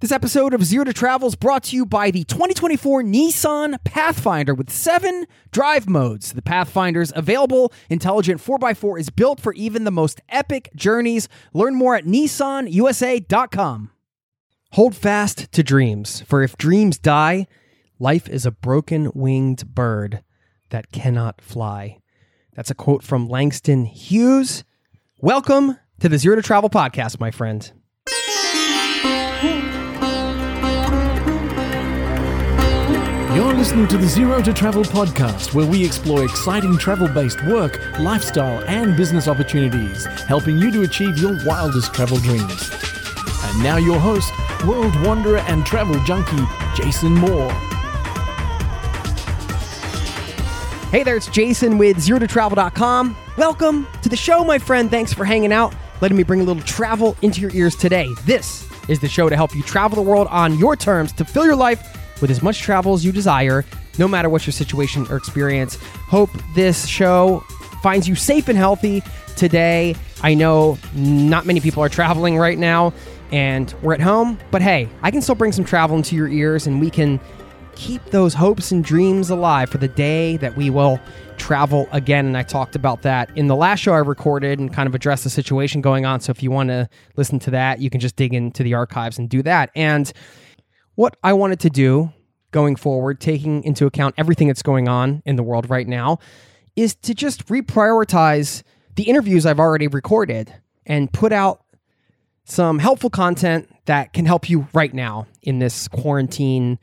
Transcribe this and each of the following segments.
This episode of Zero to Travel is brought to you by the 2024 Nissan Pathfinder with seven drive modes. The Pathfinder's available intelligent 4x4 is built for even the most epic journeys. Learn more at nissanusa.com. Hold fast to dreams, for if dreams die, life is a broken winged bird that cannot fly. That's a quote from Langston Hughes. Welcome to the Zero to Travel podcast, my friend. You're listening to the Zero to Travel podcast, where we explore exciting travel based work, lifestyle, and business opportunities, helping you to achieve your wildest travel dreams. And now, your host, world wanderer and travel junkie, Jason Moore. Hey there, it's Jason with ZeroToTravel.com. Welcome to the show, my friend. Thanks for hanging out, letting me bring a little travel into your ears today. This is the show to help you travel the world on your terms to fill your life with as much travel as you desire, no matter what your situation or experience. Hope this show finds you safe and healthy today. I know not many people are traveling right now and we're at home, but hey, I can still bring some travel into your ears and we can keep those hopes and dreams alive for the day that we will travel again. And I talked about that in the last show I recorded and kind of addressed the situation going on. So if you want to listen to that, you can just dig into the archives and do that. And what I wanted to do going forward, taking into account everything that's going on in the world right now, is to just reprioritize the interviews I've already recorded and put out some helpful content that can help you right now in this quarantine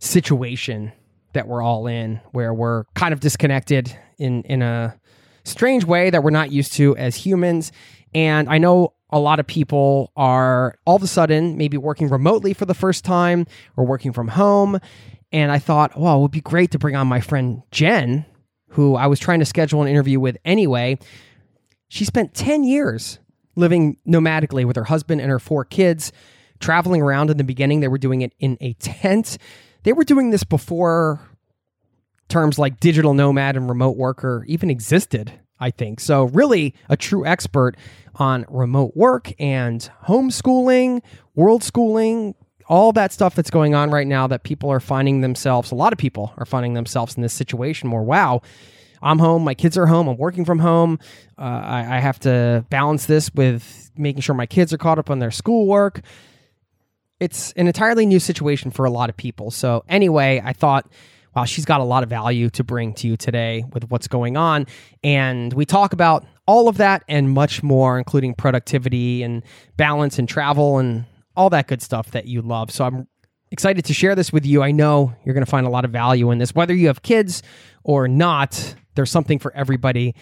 situation that we're all in, where we're kind of disconnected in, in a strange way that we're not used to as humans. And I know a lot of people are all of a sudden maybe working remotely for the first time or working from home. And I thought, well, it would be great to bring on my friend Jen, who I was trying to schedule an interview with anyway. She spent 10 years living nomadically with her husband and her four kids, traveling around in the beginning. They were doing it in a tent. They were doing this before terms like digital nomad and remote worker even existed, I think. So, really, a true expert on remote work and homeschooling, world schooling, all that stuff that's going on right now that people are finding themselves, a lot of people are finding themselves in this situation where, wow, I'm home, my kids are home, I'm working from home. Uh, I, I have to balance this with making sure my kids are caught up on their schoolwork. It's an entirely new situation for a lot of people. So, anyway, I thought, wow, she's got a lot of value to bring to you today with what's going on. And we talk about all of that and much more, including productivity and balance and travel and all that good stuff that you love. So I'm excited to share this with you. I know you're going to find a lot of value in this. Whether you have kids or not, there's something for everybody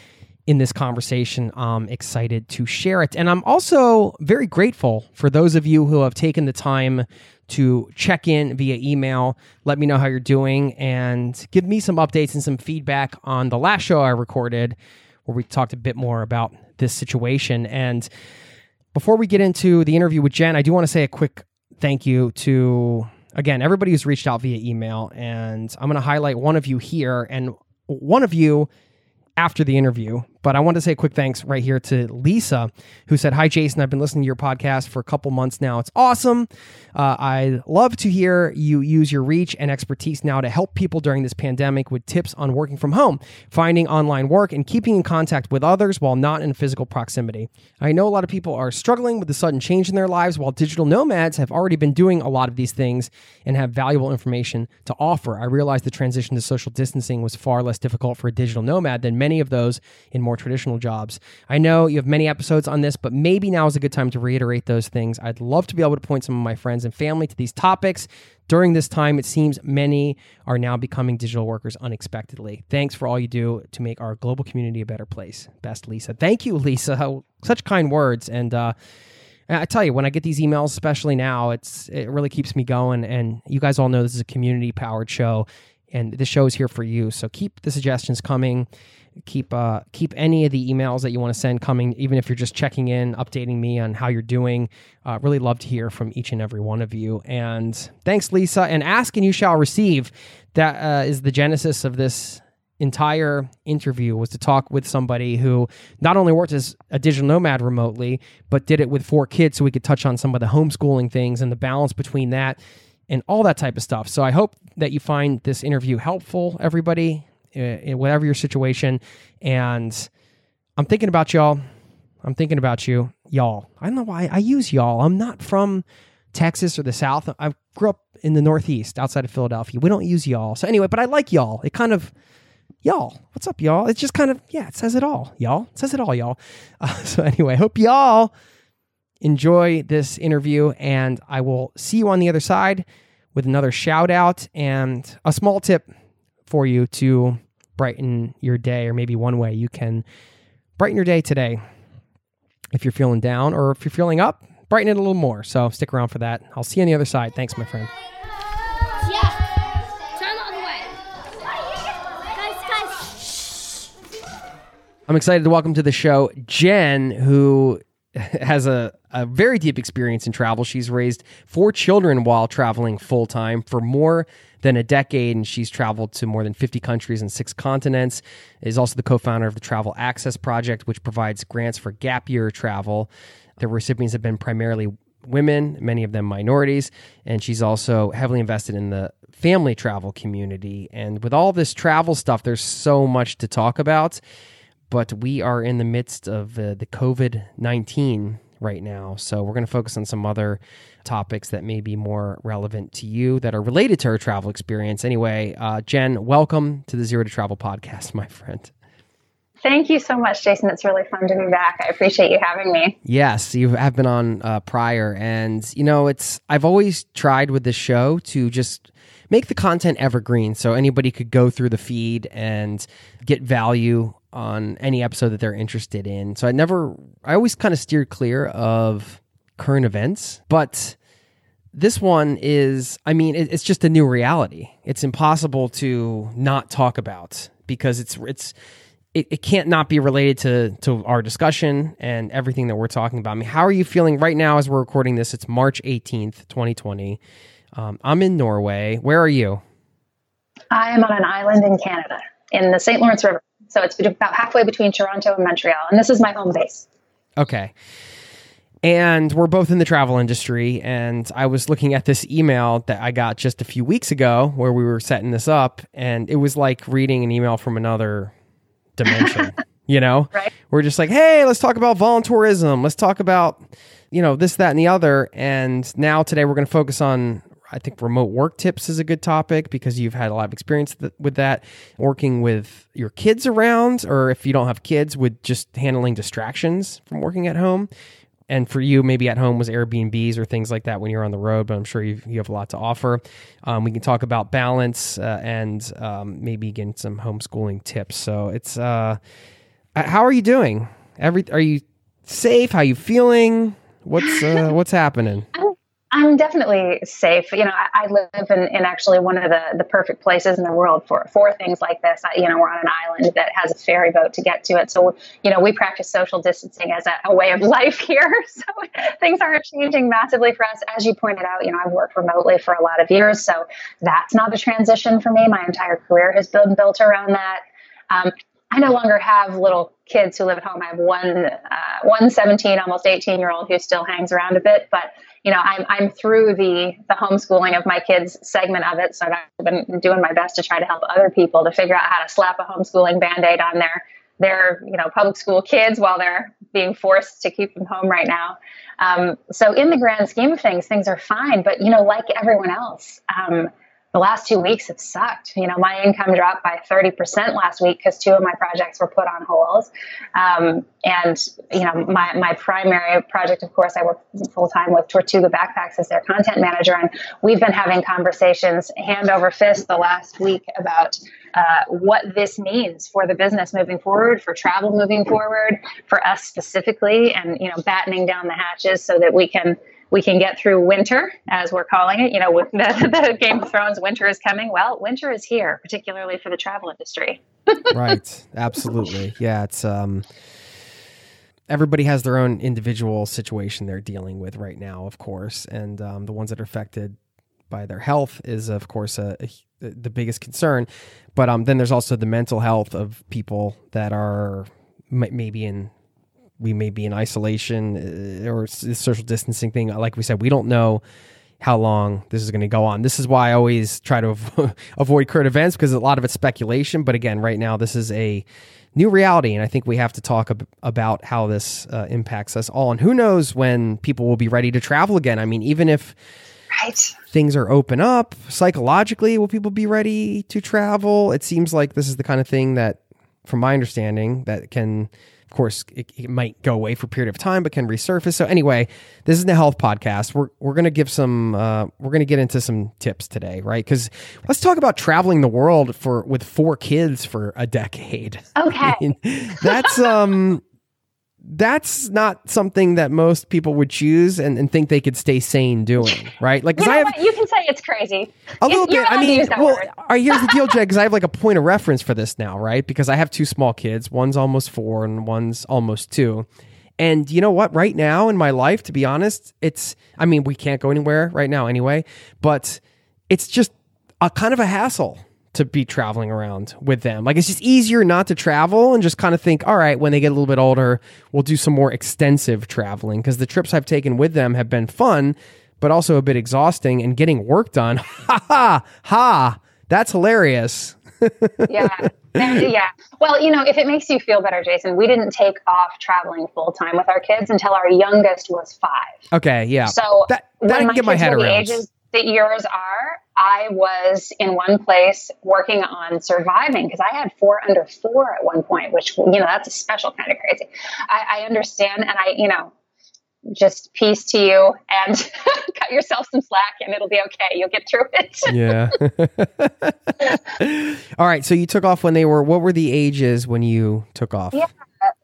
in this conversation. I'm excited to share it. And I'm also very grateful for those of you who have taken the time to check in via email, let me know how you're doing, and give me some updates and some feedback on the last show I recorded where we talked a bit more about this situation. And before we get into the interview with Jen, I do want to say a quick thank you to, again, everybody who's reached out via email. And I'm going to highlight one of you here and one of you after the interview. But I want to say a quick thanks right here to Lisa, who said, Hi, Jason. I've been listening to your podcast for a couple months now. It's awesome. Uh, I love to hear you use your reach and expertise now to help people during this pandemic with tips on working from home, finding online work, and keeping in contact with others while not in physical proximity. I know a lot of people are struggling with the sudden change in their lives, while digital nomads have already been doing a lot of these things and have valuable information to offer. I realized the transition to social distancing was far less difficult for a digital nomad than many of those in more traditional jobs. I know you have many episodes on this, but maybe now is a good time to reiterate those things. I'd love to be able to point some of my friends and family to these topics. During this time, it seems many are now becoming digital workers unexpectedly. Thanks for all you do to make our global community a better place. Best, Lisa. Thank you, Lisa. Such kind words. And, uh, I tell you, when I get these emails, especially now, it's it really keeps me going. And you guys all know this is a community powered show, and the show is here for you. So keep the suggestions coming. Keep uh, keep any of the emails that you want to send coming, even if you're just checking in, updating me on how you're doing. Uh, really love to hear from each and every one of you. And thanks, Lisa. And ask and you shall receive. That uh, is the genesis of this entire interview was to talk with somebody who not only worked as a digital nomad remotely, but did it with four kids so we could touch on some of the homeschooling things and the balance between that and all that type of stuff. So I hope that you find this interview helpful, everybody, in whatever your situation. And I'm thinking about y'all. I'm thinking about you, y'all. I don't know why I use y'all. I'm not from Texas or the South. I grew up in the Northeast outside of Philadelphia. We don't use y'all. So anyway, but I like y'all. It kind of y'all. What's up, y'all? It's just kind of, yeah, it says it all, y'all. It says it all, y'all. Uh, so, anyway, I hope y'all enjoy this interview, and I will see you on the other side with another shout out and a small tip for you to brighten your day, or maybe one way you can brighten your day today. If you're feeling down or if you're feeling up, brighten it a little more. So, stick around for that. I'll see you on the other side. Thanks, my friend. I'm excited to welcome to the show Jen, who has a, a very deep experience in travel. She's raised four children while traveling full time for more than a decade, and she's traveled to more than 50 countries and six continents. Is also the co-founder of the Travel Access Project, which provides grants for gap year travel. The recipients have been primarily women, many of them minorities, and she's also heavily invested in the family travel community. And with all this travel stuff, there's so much to talk about but we are in the midst of uh, the COVID 19 right now. So we're going to focus on some other topics that may be more relevant to you that are related to our travel experience. Anyway, uh, Jen, welcome to the Zero to Travel podcast, my friend. Thank you so much, Jason. It's really fun to be back. I appreciate you having me. Yes, you have been on uh, prior, and you know, it's I've always tried with this show to just make the content evergreen, so anybody could go through the feed and get value on any episode that they're interested in. So I never, I always kind of steer clear of current events, but this one is, I mean, it, it's just a new reality. It's impossible to not talk about because it's, it's, it, it can't not be related to to our discussion and everything that we're talking about. I mean, how are you feeling right now as we're recording this? It's March 18th, 2020. Um, I'm in Norway. Where are you? I am on an island in Canada in the St. Lawrence River. So it's about halfway between Toronto and Montreal. And this is my home base. Okay. And we're both in the travel industry. And I was looking at this email that I got just a few weeks ago where we were setting this up. And it was like reading an email from another dimension. you know, right. we're just like, hey, let's talk about volunteerism. Let's talk about, you know, this, that, and the other. And now today we're going to focus on I think remote work tips is a good topic because you've had a lot of experience th- with that, working with your kids around, or if you don't have kids, with just handling distractions from working at home. And for you, maybe at home was Airbnbs or things like that when you're on the road, but I'm sure you you have a lot to offer. Um, we can talk about balance uh, and um, maybe get some homeschooling tips. So it's uh, how are you doing? Every are you safe? How you feeling? What's uh, what's happening? I'm definitely safe. You know, I, I live in, in, actually one of the, the perfect places in the world for, for things like this. I, you know, we're on an island that has a ferry boat to get to it. So, you know, we practice social distancing as a, a way of life here. So things aren't changing massively for us. As you pointed out, you know, I've worked remotely for a lot of years. So that's not a transition for me. My entire career has been built around that. Um, I no longer have little kids who live at home. I have one, uh, one 17, almost 18 year old who still hangs around a bit, but you know, I'm, I'm through the, the homeschooling of my kids segment of it. So I've been doing my best to try to help other people to figure out how to slap a homeschooling band-aid on their, their, you know, public school kids while they're being forced to keep them home right now. Um, so in the grand scheme of things, things are fine. But, you know, like everyone else, um, the last two weeks have sucked. You know, my income dropped by 30% last week because two of my projects were put on hold. Um, and, you know, my, my primary project, of course, I work full time with Tortuga Backpacks as their content manager. And we've been having conversations hand over fist the last week about uh, what this means for the business moving forward, for travel moving forward, for us specifically, and, you know, battening down the hatches so that we can we can get through winter, as we're calling it. You know, the, the Game of Thrones, winter is coming. Well, winter is here, particularly for the travel industry. right. Absolutely. Yeah. It's um, everybody has their own individual situation they're dealing with right now, of course, and um, the ones that are affected by their health is, of course, a, a, the biggest concern. But um, then there's also the mental health of people that are maybe in we may be in isolation uh, or social distancing thing. Like we said, we don't know how long this is going to go on. This is why I always try to avoid current events because a lot of it's speculation. But again, right now, this is a new reality. And I think we have to talk ab- about how this uh, impacts us all. And who knows when people will be ready to travel again. I mean, even if right. things are open up psychologically, will people be ready to travel? It seems like this is the kind of thing that, from my understanding, that can course, it, it, might go away for a period of time, but can resurface. So anyway, this is the health podcast. We're we're gonna give some. Uh, we're gonna get into some tips today, right? Because let's talk about traveling the world for with four kids for a decade. Okay, I mean, that's um that's not something that most people would choose and, and think they could stay sane doing, right? Like, you, I have, you can say it's crazy. A little bit. I mean, well, right, here's the deal, Jay, because I have like a point of reference for this now, right? Because I have two small kids. One's almost four and one's almost two. And you know what? Right now in my life, to be honest, it's, I mean, we can't go anywhere right now anyway, but it's just a kind of a hassle to be traveling around with them. Like it's just easier not to travel and just kind of think, all right, when they get a little bit older, we'll do some more extensive traveling because the trips I've taken with them have been fun, but also a bit exhausting and getting work done. Ha ha ha. That's hilarious. yeah. yeah. Well, you know, if it makes you feel better, Jason, we didn't take off traveling full time with our kids until our youngest was five. Okay. Yeah. So that, that I can get my head around. Ages that yours are, I was in one place working on surviving because I had four under four at one point, which, you know, that's a special kind of crazy. I, I understand. And I, you know, just peace to you and cut yourself some slack and it'll be okay. You'll get through it. yeah. All right. So you took off when they were, what were the ages when you took off? Yeah.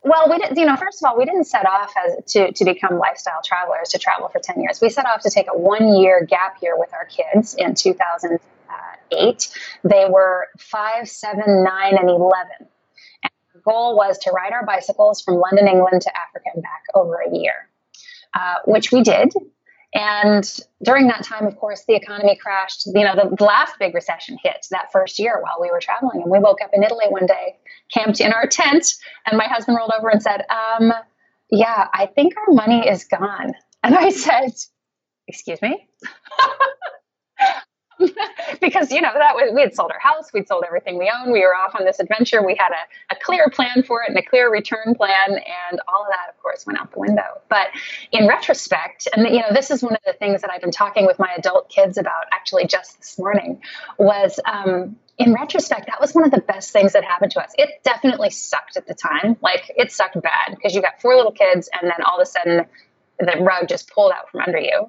Well, we didn't, you know, first of all, we didn't set off as to, to become lifestyle travelers to travel for 10 years. We set off to take a one year gap year with our kids in 2008. They were five, seven, nine, and 11. And our goal was to ride our bicycles from London, England to Africa and back over a year, uh, which we did. And during that time, of course, the economy crashed. You know, the, the last big recession hit that first year while we were traveling. And we woke up in Italy one day, camped in our tent, and my husband rolled over and said, um, Yeah, I think our money is gone. And I said, Excuse me? because you know that was, we had sold our house, we'd sold everything we owned. We were off on this adventure. We had a, a clear plan for it and a clear return plan, and all of that, of course, went out the window. But in retrospect, and you know, this is one of the things that I've been talking with my adult kids about actually just this morning was. Um, in retrospect, that was one of the best things that happened to us. It definitely sucked at the time. Like, it sucked bad because you got four little kids, and then all of a sudden, the rug just pulled out from under you.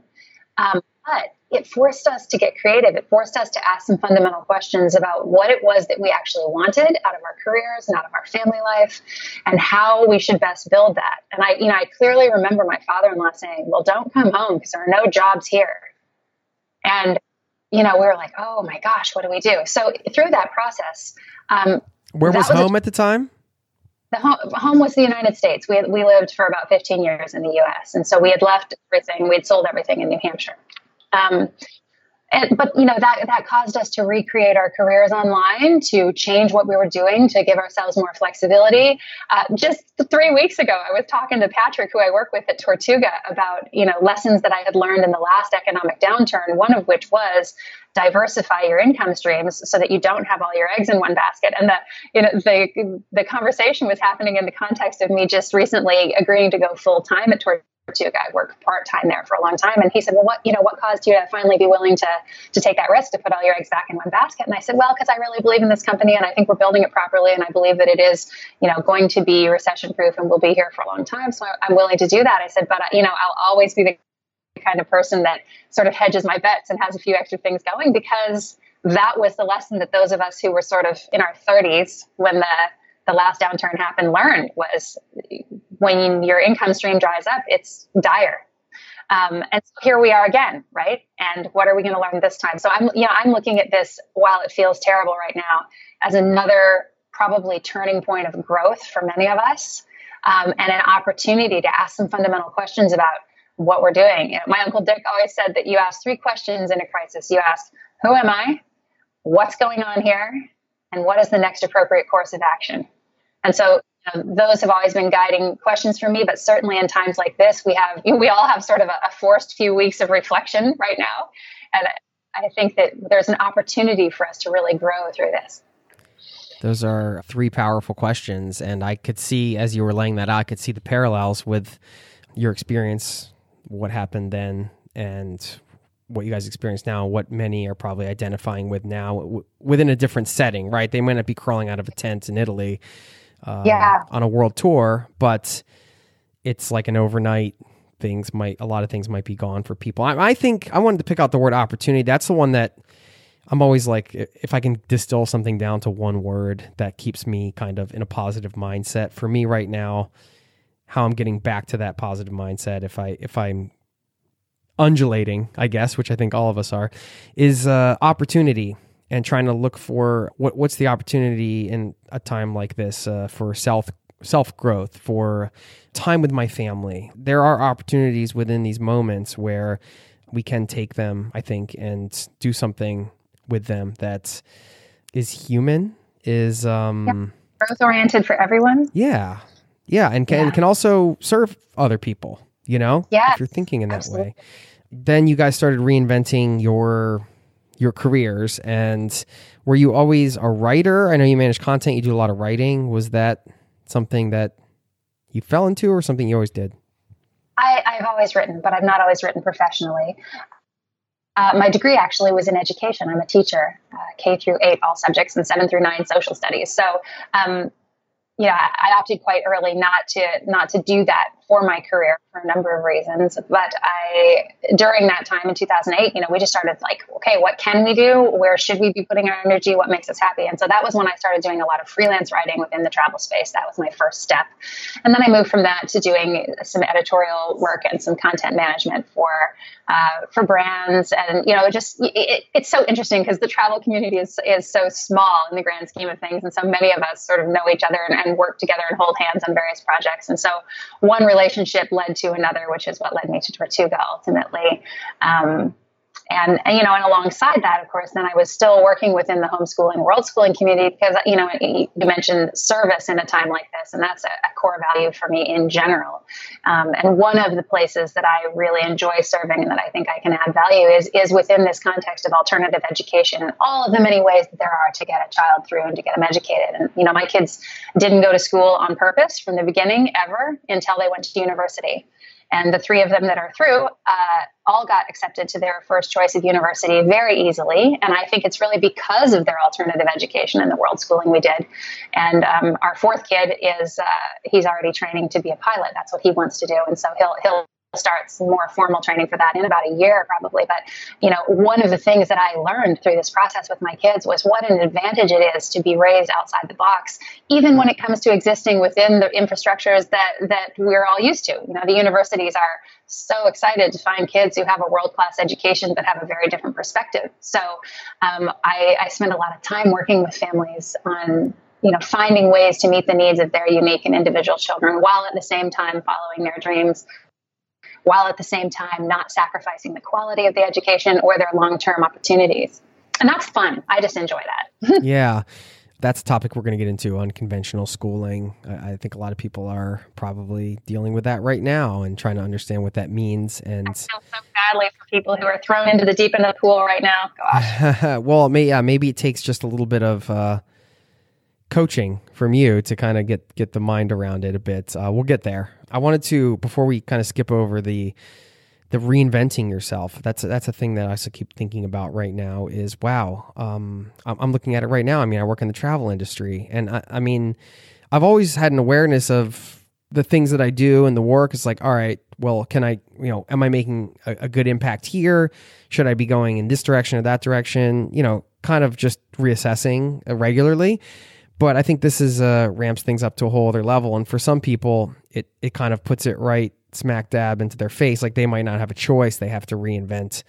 Um, but it forced us to get creative. It forced us to ask some fundamental questions about what it was that we actually wanted out of our careers and out of our family life and how we should best build that. And I, you know, I clearly remember my father-in-law saying, well, don't come home because there are no jobs here. And, you know, we were like, oh my gosh, what do we do? So through that process, um, where was, was home a, at the time? The home, home was the United States. We, had, we lived for about 15 years in the US. And so we had left everything, we had sold everything in New Hampshire. Um, and, but you know that that caused us to recreate our careers online, to change what we were doing, to give ourselves more flexibility. Uh, just three weeks ago, I was talking to Patrick, who I work with at Tortuga, about you know lessons that I had learned in the last economic downturn. One of which was diversify your income streams so that you don't have all your eggs in one basket. And the you know the the conversation was happening in the context of me just recently agreeing to go full time at Tortuga ago. I worked part time there for a long time, and he said, "Well, what you know, what caused you to finally be willing to to take that risk to put all your eggs back in one basket?" And I said, "Well, because I really believe in this company, and I think we're building it properly, and I believe that it is, you know, going to be recession proof and we'll be here for a long time. So I'm willing to do that." I said, "But uh, you know, I'll always be the kind of person that sort of hedges my bets and has a few extra things going because." That was the lesson that those of us who were sort of in our 30s when the the last downturn happened learned was when your income stream dries up, it's dire. Um, and so here we are again, right? And what are we going to learn this time? So I'm, you know, I'm looking at this while it feels terrible right now as another probably turning point of growth for many of us, um, and an opportunity to ask some fundamental questions about what we're doing. You know, my uncle Dick always said that you ask three questions in a crisis. You ask, "Who am I? What's going on here? And what is the next appropriate course of action?" And so know, those have always been guiding questions for me, but certainly in times like this, we have we all have sort of a, a forced few weeks of reflection right now, and I think that there's an opportunity for us to really grow through this. Those are three powerful questions, and I could see as you were laying that out, I could see the parallels with your experience, what happened then, and what you guys experience now, what many are probably identifying with now w- within a different setting, right? They might not be crawling out of a tent in Italy uh, yeah. on a world tour, but it's like an overnight things might a lot of things might be gone for people. I, I, think I wanted to pick out the word opportunity. That's the one that I'm always like, if I can distill something down to one word that keeps me kind of in a positive mindset. For me right now, how I'm getting back to that positive mindset, if I if I'm undulating, I guess, which I think all of us are, is uh, opportunity and trying to look for what what's the opportunity in a time like this uh, for self self growth for time with my family. There are opportunities within these moments where we can take them, I think, and do something with them that is human, is um yeah. growth oriented for everyone. Yeah. Yeah, and can yeah. can also serve other people, you know? Yeah. If you're thinking in that Absolutely. way. Then you guys started reinventing your your careers and were you always a writer? I know you manage content, you do a lot of writing. Was that something that you fell into or something you always did? I, I've always written, but I've not always written professionally. Uh, my degree actually was in education. I'm a teacher, uh, K through eight, all subjects, and seven through nine social studies. So um, you know, I opted quite early not to not to do that for my career for a number of reasons. But I, during that time in 2008, you know, we just started like, okay, what can we do? Where should we be putting our energy? What makes us happy? And so that was when I started doing a lot of freelance writing within the travel space. That was my first step, and then I moved from that to doing some editorial work and some content management for uh, for brands. And you know, just it, it's so interesting because the travel community is is so small in the grand scheme of things, and so many of us sort of know each other and, and work together and hold hands on various projects. And so one relationship led to another, which is what led me to Tortuga ultimately. Um, and, and, you know and alongside that of course then i was still working within the homeschooling world schooling community because you know you mentioned service in a time like this and that's a, a core value for me in general. Um, and one of the places that i really enjoy serving and that i think i can add value is is within this context of alternative education and all of the many ways that there are to get a child through and to get them educated. And you know my kids didn't go to school on purpose from the beginning ever until they went to university. And the three of them that are through uh, all got accepted to their first choice of university very easily. And I think it's really because of their alternative education and the world schooling we did. And um, our fourth kid is, uh, he's already training to be a pilot. That's what he wants to do. And so he'll, he'll start some more formal training for that in about a year probably. But you know one of the things that i learned through this process with my kids was what an advantage it is to be raised outside the box even when it comes to existing within the infrastructures that that we're all used to. You know the universities are so excited to find kids who have a world class education but have a very different perspective. So um, I, I spend a lot of time working with families on you know finding ways to meet the needs of their unique and individual children while at the same time following their dreams while at the same time not sacrificing the quality of the education or their long term opportunities. And that's fun. I just enjoy that. yeah. That's a topic we're going to get into unconventional schooling. I, I, think a lot of people are probably dealing with that right now and trying to understand what that means. And I feel so badly for people who are thrown into the deep end of the pool right now. Gosh. well, may, yeah, maybe it takes just a little bit of uh, coaching from you to kind of get get the mind around it a bit. Uh, we'll get there. I wanted to before we kind of skip over the the reinventing yourself. That's that's a thing that I keep thinking about right now. Is wow, um, I'm, looking at it right now. I mean, I work in the travel industry, and I, I mean, I've always had an awareness of the things that I do and the work is like, all right, well, can I, you know, am I making a, a, good impact here? Should I be going in this direction or that direction? You know, kind of just reassessing regularly. But I think this is uh, ramps things up to a whole other level. And for some people, it it kind of puts it right smack dab into their face. Like they might not have a choice; they have to reinvent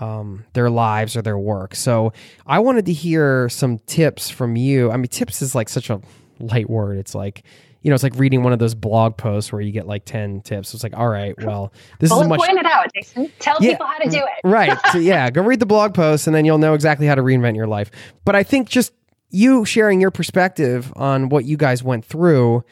um, their lives or their work. So I wanted to hear some tips from you. I mean, tips is like such a light word. It's like you know, it's like reading one of those blog posts where you get like 10 tips. It's like, all right, well, this well, is much. point it out, Jason. Tell yeah, people how to do it. right. So, yeah. Go read the blog post and then you'll know exactly how to reinvent your life. But I think just you sharing your perspective on what you guys went through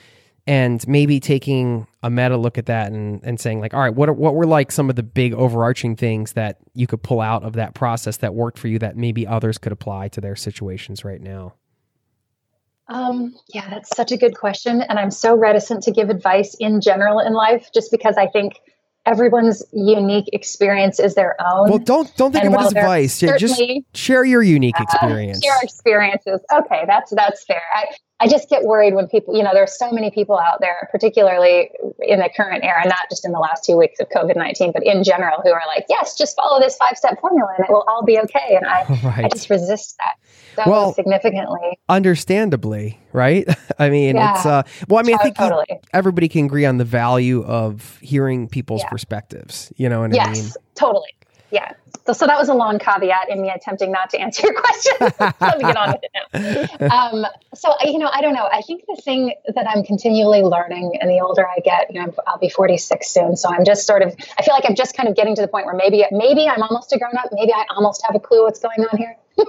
and maybe taking a meta look at that and, and saying like all right what are, what were like some of the big overarching things that you could pull out of that process that worked for you that maybe others could apply to their situations right now? Um, yeah that's such a good question. And i'm so reticent to give advice in general in life just because i think everyone's unique experience is their own. Well, don't don't think and of it as advice. Yeah, just share your unique experience. Uh, share experiences. Okay, that's that's fair. I, I just get worried when people, you know, there's so many people out there, particularly in the current era, not just in the last two weeks of COVID 19, but in general, who are like, yes, just follow this five step formula and it will all be okay. And I, right. I just resist that so well, significantly. Understandably, right? I mean, yeah. it's, uh, well, I mean, I think totally. everybody can agree on the value of hearing people's yeah. perspectives. You know what yes, I mean? Totally. Yeah. So, so that was a long caveat in me attempting not to answer your question. Let me get on with it now. Um, so, you know, I don't know. I think the thing that I'm continually learning, and the older I get, you know, I'll be 46 soon. So I'm just sort of, I feel like I'm just kind of getting to the point where maybe, maybe I'm almost a grown up. Maybe I almost have a clue what's going on here.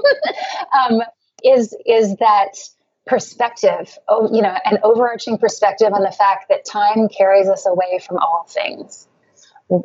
um, is is that perspective, oh, you know, an overarching perspective on the fact that time carries us away from all things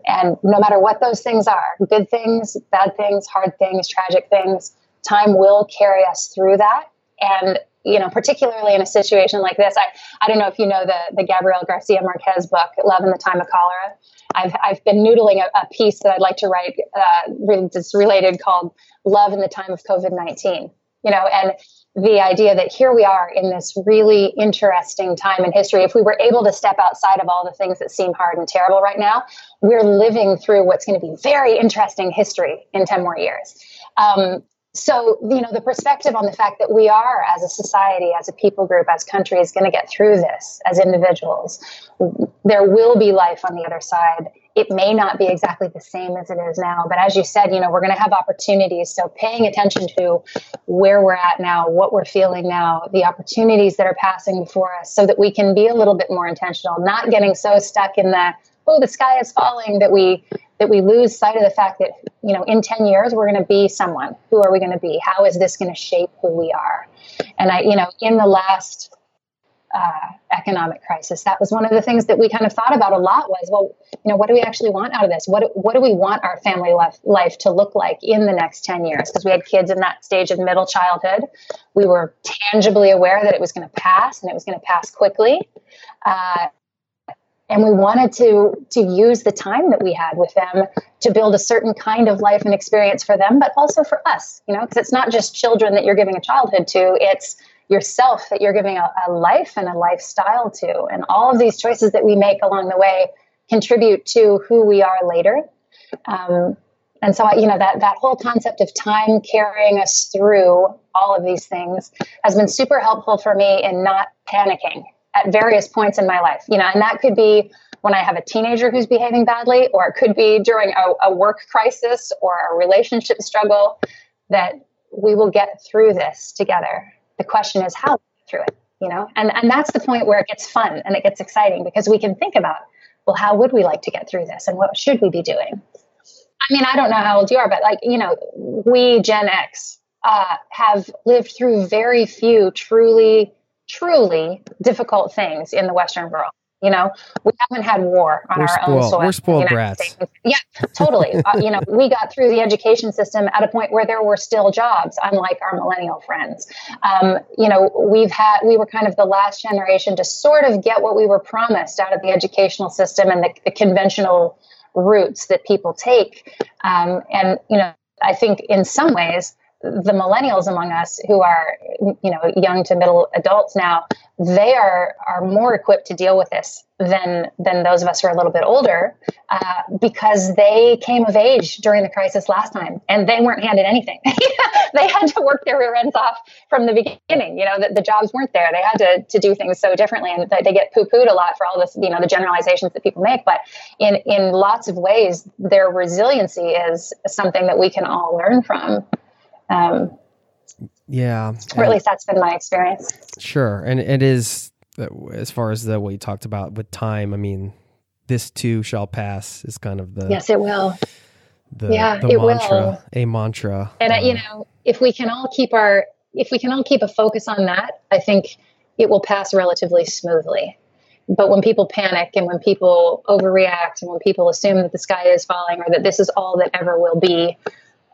and no matter what those things are good things, bad things, hard things, tragic things time will carry us through that. And, you know, particularly in a situation like this, I, I don't know if you know the, the Gabriel Garcia Marquez book, Love in the Time of Cholera. I've, I've been noodling a, a piece that I'd like to write uh, that's related called Love in the Time of COVID 19. You know, and the idea that here we are in this really interesting time in history. If we were able to step outside of all the things that seem hard and terrible right now, we're living through what's going to be very interesting history in 10 more years. Um, so, you know, the perspective on the fact that we are, as a society, as a people group, as countries, going to get through this as individuals, there will be life on the other side it may not be exactly the same as it is now. But as you said, you know, we're going to have opportunities. So paying attention to where we're at now, what we're feeling now, the opportunities that are passing before us so that we can be a little bit more intentional, not getting so stuck in the, oh, the sky is falling that we, that we lose sight of the fact that, you know, in 10 years, we're going to be someone. Who are we going to be? How is this going to shape who we are? And I, you know, in the last uh, economic crisis. That was one of the things that we kind of thought about a lot was, well, you know, what do we actually want out of this? What, what do we want our family life, life to look like in the next 10 years? Because we had kids in that stage of middle childhood. We were tangibly aware that it was going to pass and it was going to pass quickly. Uh, and we wanted to to use the time that we had with them to build a certain kind of life and experience for them but also for us you know because it's not just children that you're giving a childhood to it's yourself that you're giving a, a life and a lifestyle to. And all of these choices that we make along the way contribute to who we are later. Um, and so, you know, that, that whole concept of time carrying us through all of these things has been super helpful for me in not panicking at various points in my life. You know, and that could be when I have a teenager who's behaving badly, or it could be during a, a work crisis or a relationship struggle, that we will get through this together the question is how through it, you know? And and that's the point where it gets fun and it gets exciting because we can think about, well, how would we like to get through this and what should we be doing? I mean, I don't know how old you are, but like, you know, we Gen X uh, have lived through very few truly, truly difficult things in the Western world You know, we haven't had war on We're our spoiled. own soil. We're spoiled brats. States. Yeah, totally. uh, you know, we got through the education system at a point where there were still jobs, unlike our millennial friends. Um, you know, we've had we were kind of the last generation to sort of get what we were promised out of the educational system and the, the conventional routes that people take. Um, and you know, I think in some ways the millennials among us who are you know young to middle adults now they are are more equipped to deal with this than than those of us who are a little bit older uh, because they came of age during the crisis last time and they weren't handed anything. They had to work their rear ends off from the beginning you know the, the jobs weren't there. They had to, to do things so differently and they get poo-pooed a lot for all this you know the generalizations that people make but in in lots of ways their resiliency is something that we can all learn from um, Yeah. or at least that's been my experience. Sure, and it is uh, as far as the what you talked about with time. I mean, this too shall pass is kind of the Yes, it will. the, yeah, the it will. mantra, a mantra. And uh, you Uh, know, if we can all keep our if we can all keep a focus on that, I think it will pass relatively smoothly. But when people panic and when people overreact and when people assume that the sky is falling or that this is all that ever will be,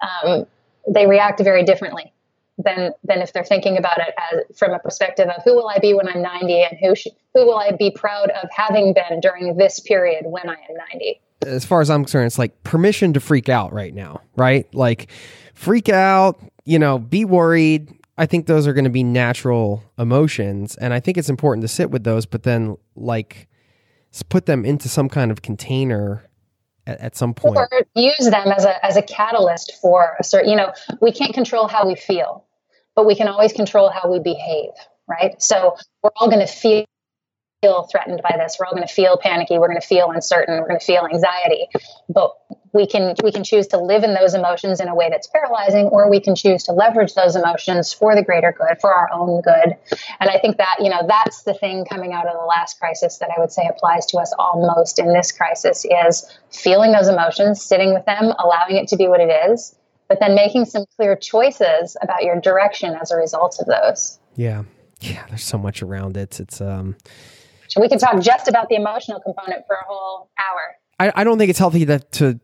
um, they react very differently than than if they're thinking about it as from a perspective of who will I be when I'm 90 and who sh- who will I be proud of having been during this period when I am 90. as far as I'm concerned, it's like permission to freak out right now, right? Like freak out, you know, be worried. I think those are going to be natural emotions, and I think it's important to sit with those, but then like put them into some kind of container at, at some point. or use them as a as a catalyst for a certain you know we can't control how we feel but we can always control how we behave right? So we're all going to feel threatened by this. We're all going to feel panicky. We're going to feel uncertain. We're going to feel anxiety. But we can we can choose to live in those emotions in a way that's paralyzing or we can choose to leverage those emotions for the greater good for our own good and i think that you know that's the thing coming out of the last crisis that i would say applies to us all most in this crisis is feeling those emotions sitting with them allowing it to be what it is but then making some clear choices about your direction as a result of those Yeah, yeah. There's so much around it. It's um. so we could talk just about the emotional component for a whole hour I, I don't think it's healthy to, to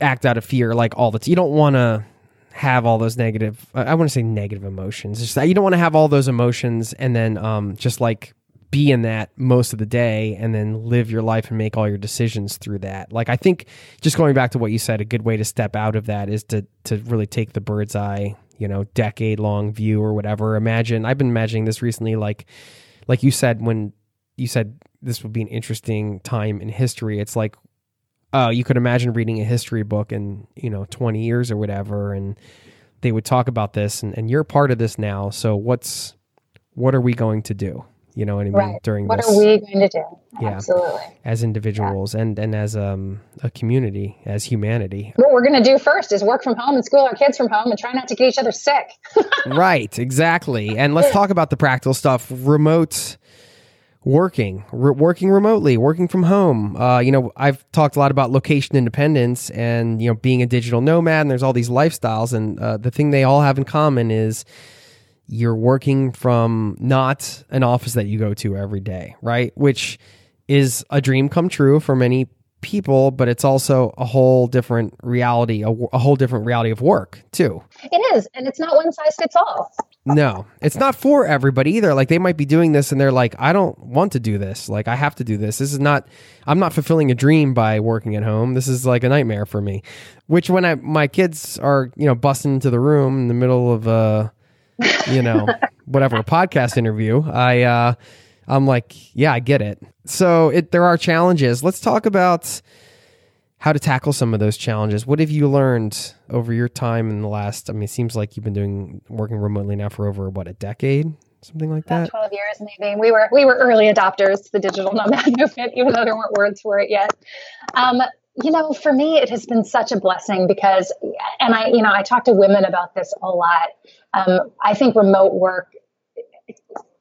act out of fear like all the t- you don't want to have all those negative I I want to say negative emotions just that you don't want to have all those emotions and then um just like be in that most of the day and then live your life and make all your decisions through that. Like I think just going back to what you said a good way to step out of that is to to really take the bird's eye you know decade long view or whatever. Imagine I've been imagining this recently like like you said when you said this would be an interesting time in history it's like uh, you could imagine reading a history book in you know 20 years or whatever and they would talk about this and, and you're part of this now so what's what are we going to do? You know what i mean? Right. During what this are we going to do? Yeah. absolutely. As individuals and and as um, a community as humanity. What we're going to do first is work from home and school our kids from home and try not to get each other sick. Right exactly. And let's talk about the practical stuff. Remote working re- working remotely working from home. Uh, you know i've talked a lot about location independence and you know being a digital nomad and there's all these lifestyles and uh, the thing they all have in common is you're working from not an office that you go to every day right? Which is a dream come true for many people but it's also a whole different reality a, a whole different reality of work too it is and it's not one size fits all no, it's not for everybody either. Like they might be doing this and they're like, I don't want to do this. Like I have to do this. This is not I'm not fulfilling a dream by working at home. This is like a nightmare for me. Which when I my kids are, you know, busting into the room in the middle of a you know, whatever, a podcast interview, I uh I'm like, yeah, I get it. So it there are challenges. Let's talk about how to tackle some of those challenges. What have you learned over your time in the last? I mean, it seems like you've been doing working remotely now for over what a decade, something like about that. 12 years maybe we were we were early adopters to the digital nomad movement even though there weren't words for it yet um, you know for me it has been such a blessing because and i you know i talk to women about this a lot um, i think remote work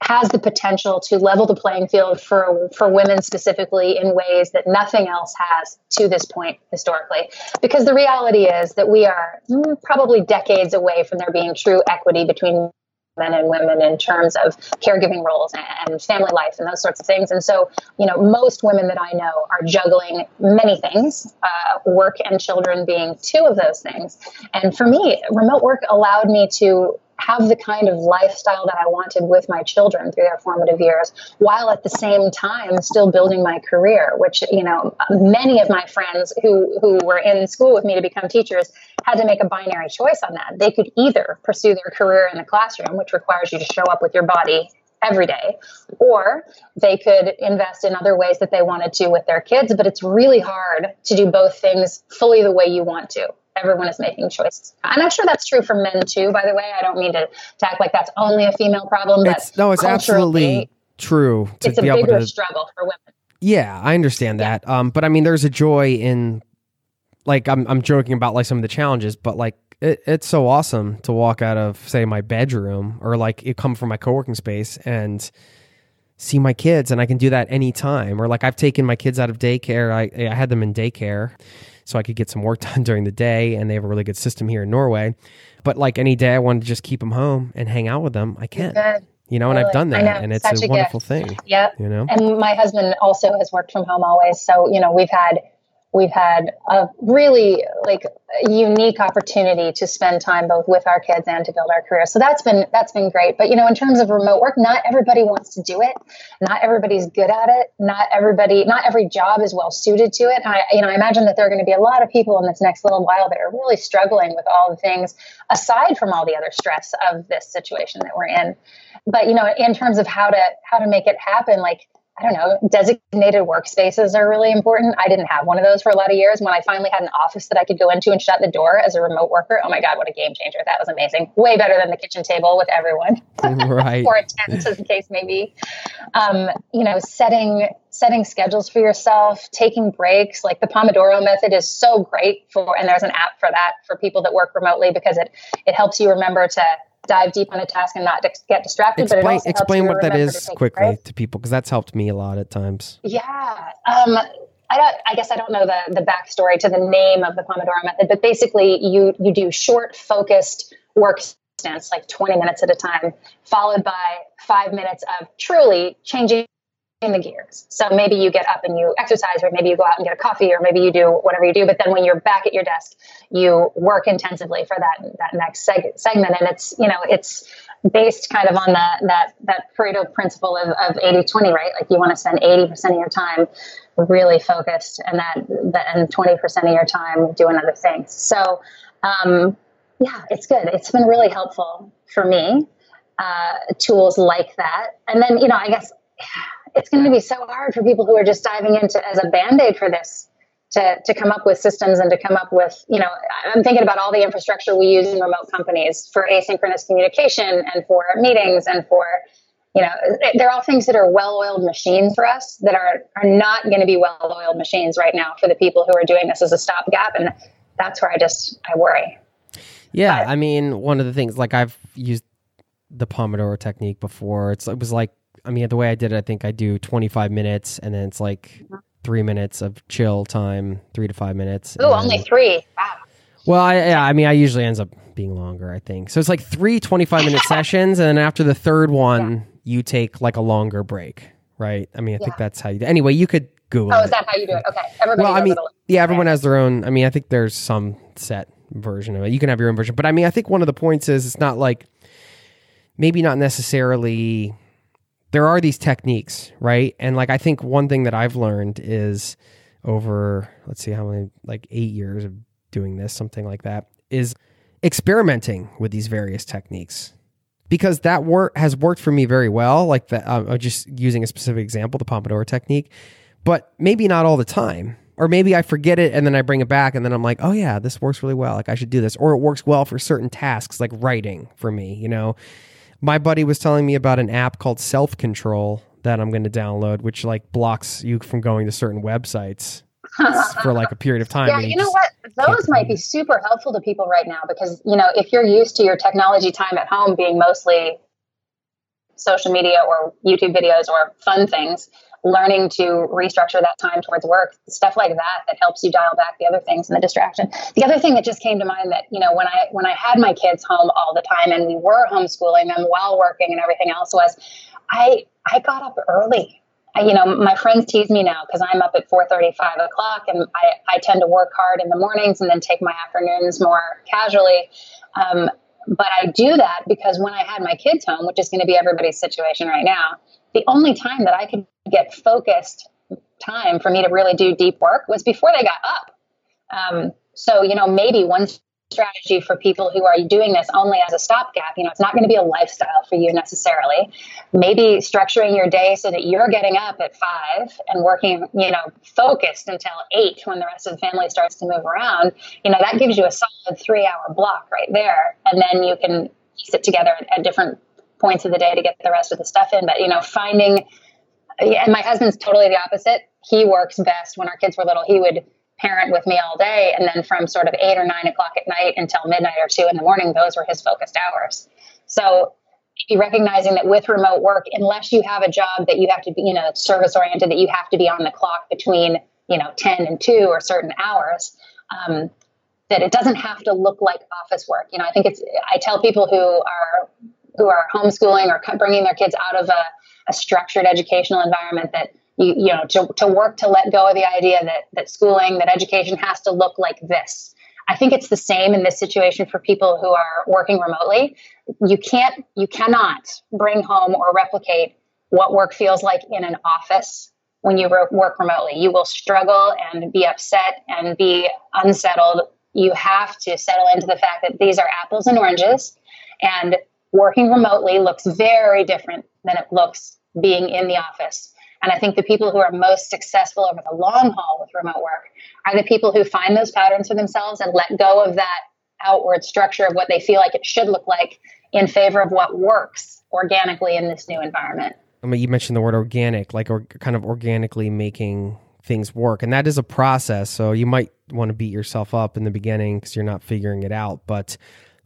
has the potential to level the playing field for for women specifically in ways that nothing else has to this point historically because the reality is that we are mm, probably decades away from there being true equity between men and women in terms of caregiving roles and family life and those sorts of things. And so, you know, most women that I know are juggling many things, uh, work and children being two of those things. And for me, remote work allowed me to have the kind of lifestyle that I wanted with my children through their formative years, while at the same time still building my career. Which you know, many of my friends who who were in school with me to become teachers had to make a binary choice on that. They could either pursue their career in the classroom, which requires you to show up with your body every day, or they could invest in other ways that they wanted to with their kids. But it's really hard to do both things fully the way you want to everyone is making choices. And I'm not sure that's true for men too, by the way. I don't mean to, to act like that's only a female problem, but it's, no, it's absolutely true. To it's a bigger to, struggle for women. Yeah, I understand that. Yeah. Um, but I mean, there's a joy in, like, I'm, I'm joking about like some of the challenges, but like, it, it's so awesome to walk out of, say, my bedroom or like it come from my co working space and see my kids and I can do that anytime. Or like I've taken my kids out of daycare. I, I had them in daycare so I could get some work done during the day. And they have a really good system here in Norway. But like any day I wanted to just keep them home and hang out with them, I can't, You know, and I've done that, and it's a, a wonderful thing. Yep. You know, and my husband also has worked from home always, so you know we've had we've had a really like unique opportunity to spend time both with our kids and to build our career. So that's been that's been great. But you know in terms of remote work not everybody wants to do it. Not everybody's good at it. Not everybody not every job is well suited to it. I you know i imagine that there are going to be a lot of people in this next little while that are really struggling with all the things aside from all the other stress of this situation that we're in. But you know in terms of how to how to make it happen like I don't know, designated workspaces are really important. I didn't have one of those for a lot of years. When I finally had an office that I could go into and shut the door as a remote worker, oh my God, what a game changer. That was amazing. Way better than the kitchen table with everyone. Right. or a tent, as the case may be. Um, you know, setting setting schedules for yourself, taking breaks. Like the Pomodoro method is so great for, and there's an app for that for people that work remotely because it it helps you remember to dive deep on a task and not get distracted. Explain, but explain what that is to quickly to people because that's helped me a lot at times. Yeah. Um, I, don't, I guess I don't know the, the backstory to the name of the Pomodoro method, but basically you, you do short, focused work stints, like 20 minutes at a time, followed by five minutes of truly changing the gears. So maybe you get up and you exercise, or maybe you go out and get a coffee, or maybe you do whatever you do. But then when you're back at your desk, you work intensively for that that next seg- segment, and it's you know it's based kind of on that that that Pareto principle of, of 80-20, right? Like you want to spend 80% of your time really focused, and that, that and 20% of your time doing other things. So um, yeah, it's good. It's been really helpful for me. Uh, tools like that, and then you know, I guess it's going to be so hard for people who are just diving into as a band-aid for this to, to come up with systems and to come up with you know i'm thinking about all the infrastructure we use in remote companies for asynchronous communication and for meetings and for you know they're all things that are well-oiled machines for us that are are not going to be well-oiled machines right now for the people who are doing this as a stopgap and that's where i just i worry. Yeah but, i mean one of the things like i've used the pomodoro technique before. It's it was like I mean, the way I did it, I think I do 25 minutes and then it's like mm-hmm. three minutes of chill time, three to five minutes. Oh, only three. Wow. Well, I, yeah, I mean, I usually ends up being longer, I think. So it's like three 25 minute sessions. And then after the third one, yeah. you take like a longer break, right? I mean, I yeah. think that's how you do Anyway, you could Google Oh, is that how you do it? Okay. Everybody well, I mean, yeah, everyone has their own. I mean, I think there's some set version of it. You can have your own version. But I mean, I think one of the points is it's not like, maybe not necessarily there are these techniques, right? And like I think one thing that I've learned is over let's see how many like 8 years of doing this, something like that, is experimenting with these various techniques. Because that work has worked for me very well, like that uh, just using a specific example, the Pomodoro technique, but maybe not all the time. Or maybe I forget it and then I bring it back and then I'm like, oh yeah, this works really well. Like I should do this. Or it works well for certain tasks like writing for me, you know my buddy was telling me about an app called Self Control that I'm going to download, which like blocks you from going to certain websites for like a period of time. Yeah, you know what? Those might be super helpful to people right now because, you know, if you're used to your technology time at home being mostly social media or YouTube videos or fun things, learning to restructure that time towards work, stuff like that that helps you dial back the other things and the distraction. The other thing that just came to mind that, you know, when I when I had my kids home all the time and we were homeschooling them while working and everything else was I I got up early. I, you know, my friends tease me now because I'm up at 4:30, 5 o'clock, and I, I tend to work hard in the mornings and then take my afternoons more casually. Um, but I do that because when I had my kids home, which is going to be everybody's situation right now, the only time that I could get focused time for me to really do deep work was before they got up. Um, so, you know, maybe one strategy for people who are doing this only as a stopgap. You know, it's not going to be a lifestyle for you necessarily. Maybe structuring your day so that you're getting up at five and working, you know, focused until eight when the rest of the family starts to move around. You know, that gives you a solid three hour block right there. And then you can piece it together at different points of the day to get the rest of the stuff in. But, you know, finding, and my husband's totally the opposite. He works best when our kids were little. He would parent with me all day. And then from sort of eight or nine o'clock at night until midnight or two in the morning, those were his focused hours. So recognizing that with remote work, unless you have a job that you have to be, you know, service oriented, that you have to be on the clock between, you know, 10 and 2 or certain hours, um, that it doesn't have to look like office work. You know, I think it's, I tell people who are, who are homeschooling or bringing their kids out of a, a structured educational environment that you, you know, to, to work to let go of the idea that, that schooling, that education has to look like this. I think it's the same in this situation for people who are working remotely. You can't, you cannot bring home or replicate what work feels like in an office when you work remotely. You will struggle and be upset and be unsettled. You have to settle into the fact that these are apples and oranges, and working remotely looks very different than it looks being in the office. And I think the people who are most successful over the long haul with remote work are the people who find those patterns for themselves and let go of that outward structure of what they feel like it should look like in favor of what works organically in this new environment. I mean, you mentioned the word organic, like or kind of organically making things work. And that is a process. So you might want to beat yourself up in the beginning because you're not figuring it out. But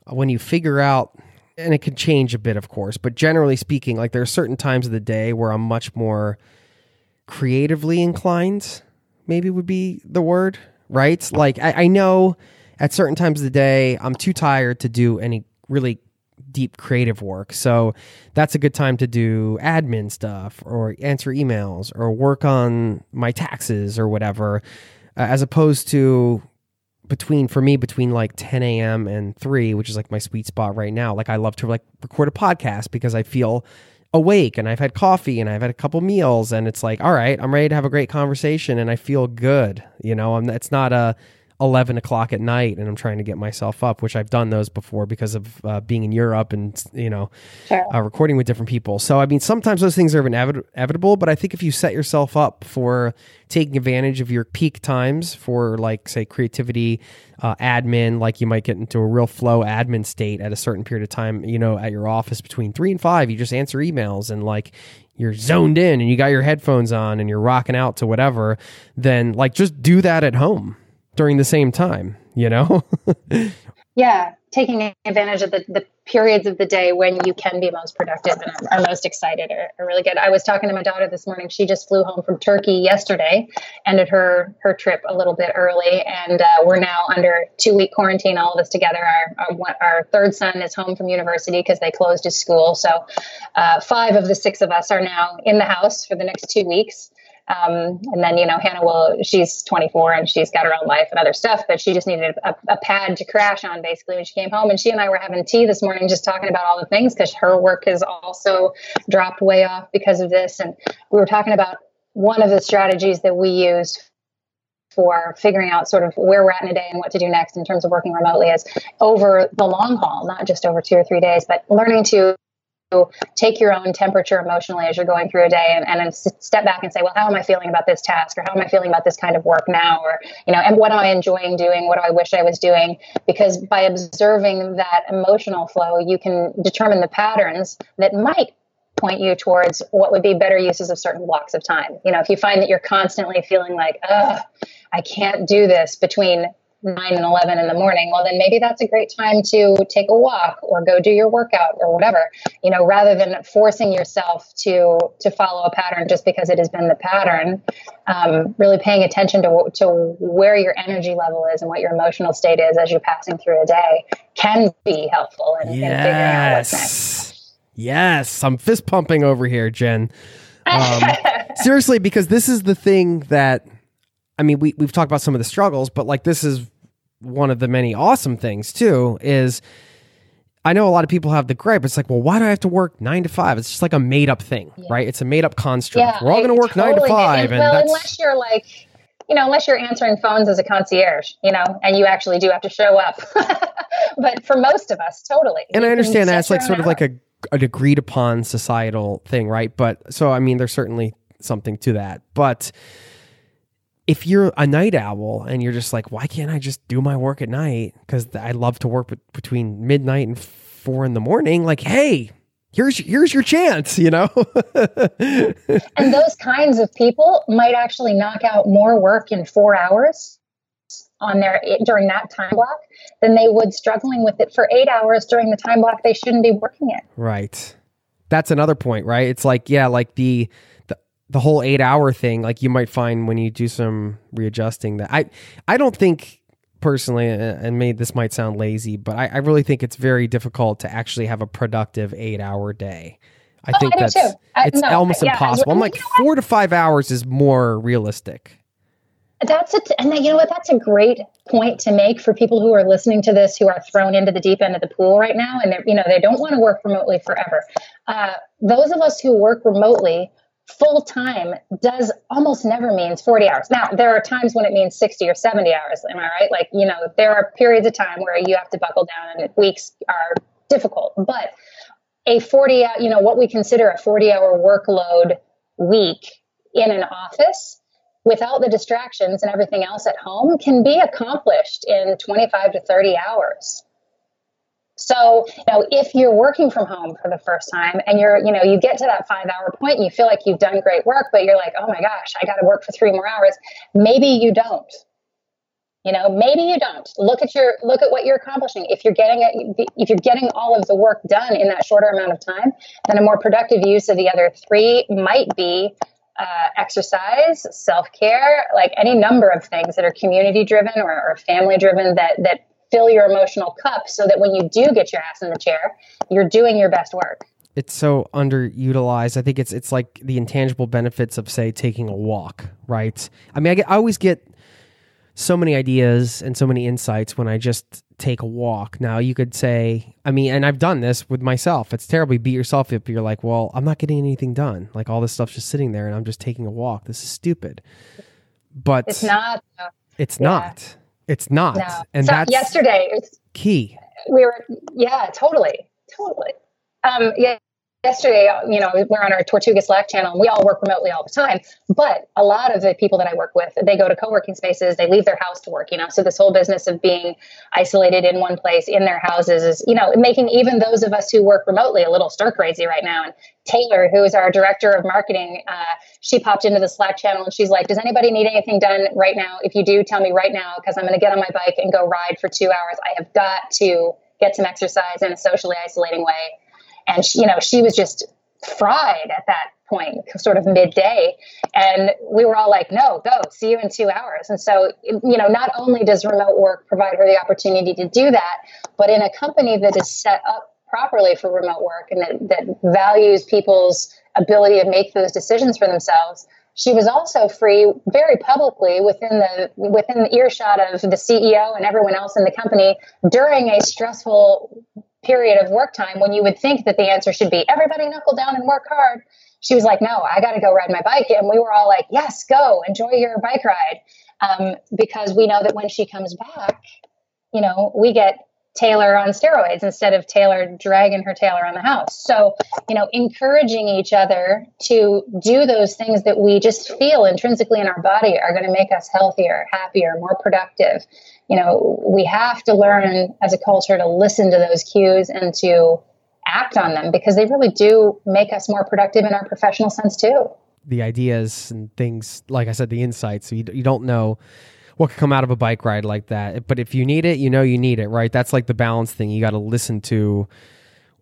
when you figure out, and it can change a bit, of course, but generally speaking, like there are certain times of the day where I'm much more creatively inclined, maybe would be the word, right? Like I, I know at certain times of the day I'm too tired to do any really deep creative work. So that's a good time to do admin stuff or answer emails or work on my taxes or whatever, uh, as opposed to between for me between like 10 a.m. and 3, which is like my sweet spot right now. Like I love to like record a podcast because I feel awake and I've had coffee and I've had a couple meals and it's like, all right, I'm ready to have a great conversation and I feel good. You know, I'm, it's not a 11 o'clock at night and I'm trying to get myself up, which I've done those before because of uh, being in Europe and, you know, sure. uh, recording with different people. So, I mean, sometimes those things are inevitable, but I think if you set yourself up for taking advantage of your peak times for, like, say, creativity, uh, admin, like you might get into a real flow admin state at a certain period of time, you know, at your office between three and five, you just answer emails and, like, you're zoned in and you got your headphones on and you're rocking out to whatever, then like just do that at home during the same time, you know? yeah, taking advantage of the, the periods of the day when you can be most productive and are, most excited are, are, really good. I was talking to my daughter this morning. She just flew home from Turkey yesterday, ended her her trip a little bit early, and uh, we're now under two week quarantine. All of us together. Our our, our third son is home from university because they closed his school. So uh, five of the six of us are now in the house for the next two weeks. Um, and then, you know, Hannah will, she's 24 and she's got her own life and other stuff, but she just needed a, a, pad to crash on basically when she came home. And she and I were having tea this morning, just talking about all the things because her work has also dropped way off because of this. And we were talking about one of the strategies that we use for figuring out sort of where we're at in a day and what to do next in terms of working remotely is over the long haul, not just over two or three days, but learning to take your own temperature emotionally as you're going through a day and, and then step back and say, well, how am I feeling about this task? Or how am I feeling about this kind of work now? Or, you know, and what am I enjoying doing? What do I wish I was doing? Because by observing that emotional flow, you can determine the patterns that might point you towards what would be better uses of certain blocks of time. You know, if you find that you're constantly feeling like, ugh, I can't do this between 9 and 11 in the morning, well, then maybe that's a great time to take a walk or go do your workout or whatever, you know, rather than forcing yourself to, to follow a pattern just because it has been the pattern, um, really paying attention to, to where your energy level is and what your emotional state is as you're passing through a day can be helpful in, yes. in figuring out what's next. Yes. I'm fist pumping over here, Jen. Um, seriously, because this is the thing that I mean, we we've talked about some of the struggles, but like this is one of the many awesome things too. Is I know a lot of people have the gripe. It's like, well, why do I have to work nine to five? It's just like a made up thing, yeah. right? It's a made up construct. Yeah, We're all going to work totally nine to five, and, and well, unless you're like, you know, unless you're answering phones as a concierge, you know, and you actually do have to show up. but for most of us, totally. And I understand that it's like sort of like a an agreed upon societal thing, right? But so I mean, there's certainly something to that, but if you're a night owl and you're just like, why can't I just do my work at night? Because I love to work between midnight and four in the morning. Like, hey, here's here's your chance, you know. and those kinds of people might actually knock out more work in four hours on their eh, during that time block than they would struggling with it for eight hours during the time block they shouldn't be working it. Right. That's another point, right? It's like, yeah, like the the whole eight hour thing, like you might find when you do some readjusting that I I don't think personally, and maybe this might sound lazy, but I, I really think it's very difficult to actually have a productive eight hour day. I oh, think I that's I, it's no, almost yeah, impossible. I'm like four to five hours is more realistic. That's it, and you know what? That's a great point to make for people who are listening to this who are thrown into the deep end of the pool right now, and they you know they don't want to work remotely forever. Uh, those of us who work remotely full time does almost never means 40 hours. Now, there are times when it means 60 or 70 hours. Am I right? Like, you know, there are periods of time where you have to buckle down and weeks are difficult. But a 40, you know, what we consider a 40 hour workload week in an office without the distractions and everything else at home can be accomplished in 25 to 30 hours. So, you know, if you're working from home for the first time and you're, you know, you get to that five hour point and you feel like you've done great work, but you're like, oh my gosh, I got to work for three more hours. Maybe you don't. You know, maybe you don't. Look at your look at what you're accomplishing. If you're getting it, if you're getting all of the work done in that shorter amount of time, then a more productive use of the other three might be uh, exercise, self care, like any number of things that are community driven or, or family driven that that fill your emotional cup so that when you do get your ass in the chair, you're doing your best work. It's so underutilized. I think it's it's like the intangible benefits of say taking a walk, right? I mean, I, get, I always get so many ideas and so many insights when I just take a walk. Now, you could say, I mean, and I've done this with myself. It's terribly beat yourself up. You're like, well, I'm not getting anything done. Like all this stuff's just sitting there and I'm just taking a walk. This is stupid. But it's not. Uh, it's yeah. not. It's not. No. And so that's yesterday. It's, key. We were, yeah, totally. Totally. Um, yeah, yesterday, you know, we're on our Tortuga Slack channel and we all work remotely all the time. But a lot of the people that I work with, they go to co working spaces, they leave their house to work, you know. So this whole business of being isolated in one place in their houses is, you know, making even those of us who work remotely a little stir crazy right now. And Taylor, who is our director of marketing, uh, she popped into the Slack channel and she's like, Does anybody need anything done right now? If you do, tell me right now because I'm going to get on my bike and go ride for two hours. I have got to get some exercise in a socially isolating way and she, you know she was just fried at that point sort of midday. And we were all like no go see you in two hours. And so you know not only does remote work provide her the opportunity to do that but in a company that is set up properly for remote work and that, that values people's ability to make those decisions for themselves she was also free very publicly within the within the earshot of the CEO and everyone else in the company during a stressful period of work time when you would think that the answer should be everybody knuckle down and work hard. She was like, no, I got to go ride my bike. And we were all like, yes, go enjoy your bike ride. Um, because we know that when she comes back, you know, we get Taylor on steroids instead of Taylor dragging her tail around the house. So, you know, encouraging each other to do those things that we just feel intrinsically in our body are going to make us healthier, happier, more productive you know, we have to learn as a culture to listen to those cues and to act on them because they really do make us more productive in our professional sense too. The ideas and things, like I said, the insights, you, you don't know what could come out of a bike ride like that. But if you need it, you know you need it, right? That's like the balance thing. You got to listen to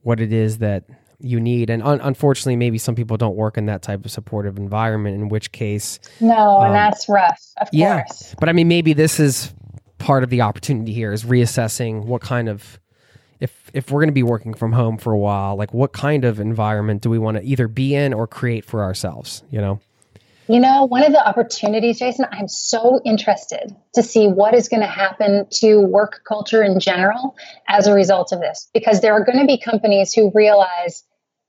what it is that you need. And un- unfortunately, maybe some people don't work in that type of supportive environment, in which case. No, um, and that's rough, of yeah, course. But I mean, maybe this is part of the opportunity here is reassessing what kind of. If, if we're going to be working from home for a while, like what kind of environment do we want to either be in or create for ourselves? You know, you know, one of the opportunities, Jason, I'm so interested to see what is going to happen to work culture in general as a result of this, because there are going to be companies who realize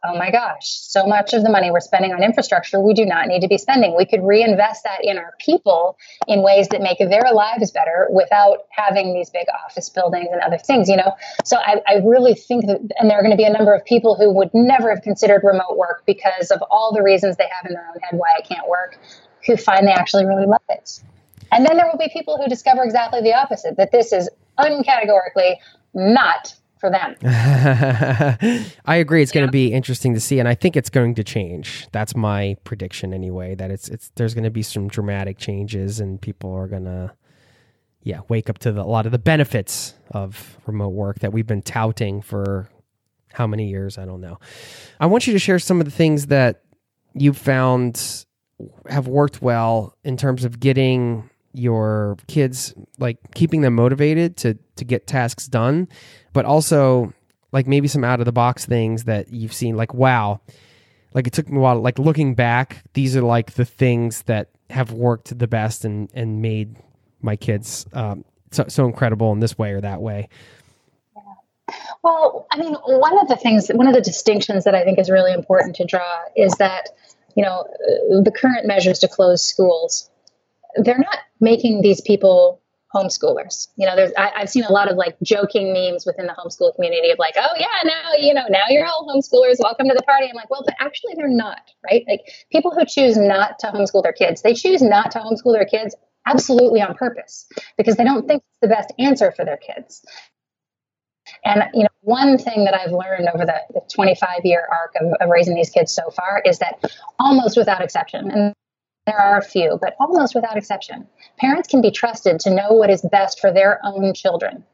oh my gosh, so much of the money we're spending on infrastructure we do not need to be spending. We could reinvest that in our people in ways that make their lives better without having these big office buildings and other things, you know? So I, I really think that, and there are going to be a number of people who would never have considered remote work because of all the reasons they have in their own head why it can't work, who find they actually really love it. And then there will be people who discover exactly the opposite that this is uncategorically not for them. I agree. It's yeah. going to be interesting to see, and I think it's going to change. That's my prediction, anyway. That it's it's there's going to be some dramatic changes, and people are going to, yeah, wake up to the, a lot of the benefits of remote work that we've been touting for how many years? I don't know. I want you to share some of the things that you found have worked well in terms of getting your kids like keeping them motivated to to get tasks done but also like maybe some out of the box things that you've seen like wow like it took me a while like looking back these are like the things that have worked the best and and made my kids um, so, so incredible in this way or that way. Well i mean one of the things one of the distinctions that i think is really important to draw is that you know the current measures to close schools they're not making these people homeschoolers. You know, there's I, have seen a lot of like joking memes within the homeschool community of like, oh yeah, now you know, now you're all homeschoolers. Welcome to the party. I'm like, well, but actually they're not, right? Like people who choose not to homeschool their kids, they choose not to homeschool their kids absolutely on purpose because they don't think it's the best answer for their kids. And you know, one thing that I've learned over the, the 25 year arc of, of raising these kids so far is that almost without exception, and there are a few, but almost without exception, parents can be trusted to know what is best for their own children.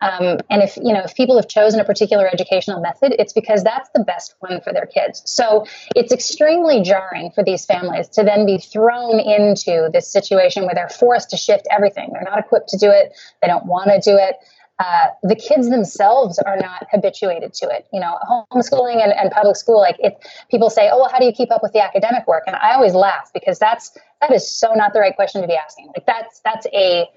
Um, and if you know if people have chosen a particular educational method, it's because that's the best one for their kids. So it's extremely jarring for these families to then be thrown into this situation where they're forced to shift everything. They're not equipped to do it. They don't want to do it. Uh, the kids themselves are not habituated to it. You know, homeschooling and, and public school, like it, people say, oh, well, how do you keep up with the academic work? And I always laugh because that's, that is so not the right question to be asking. Like that's, that's a,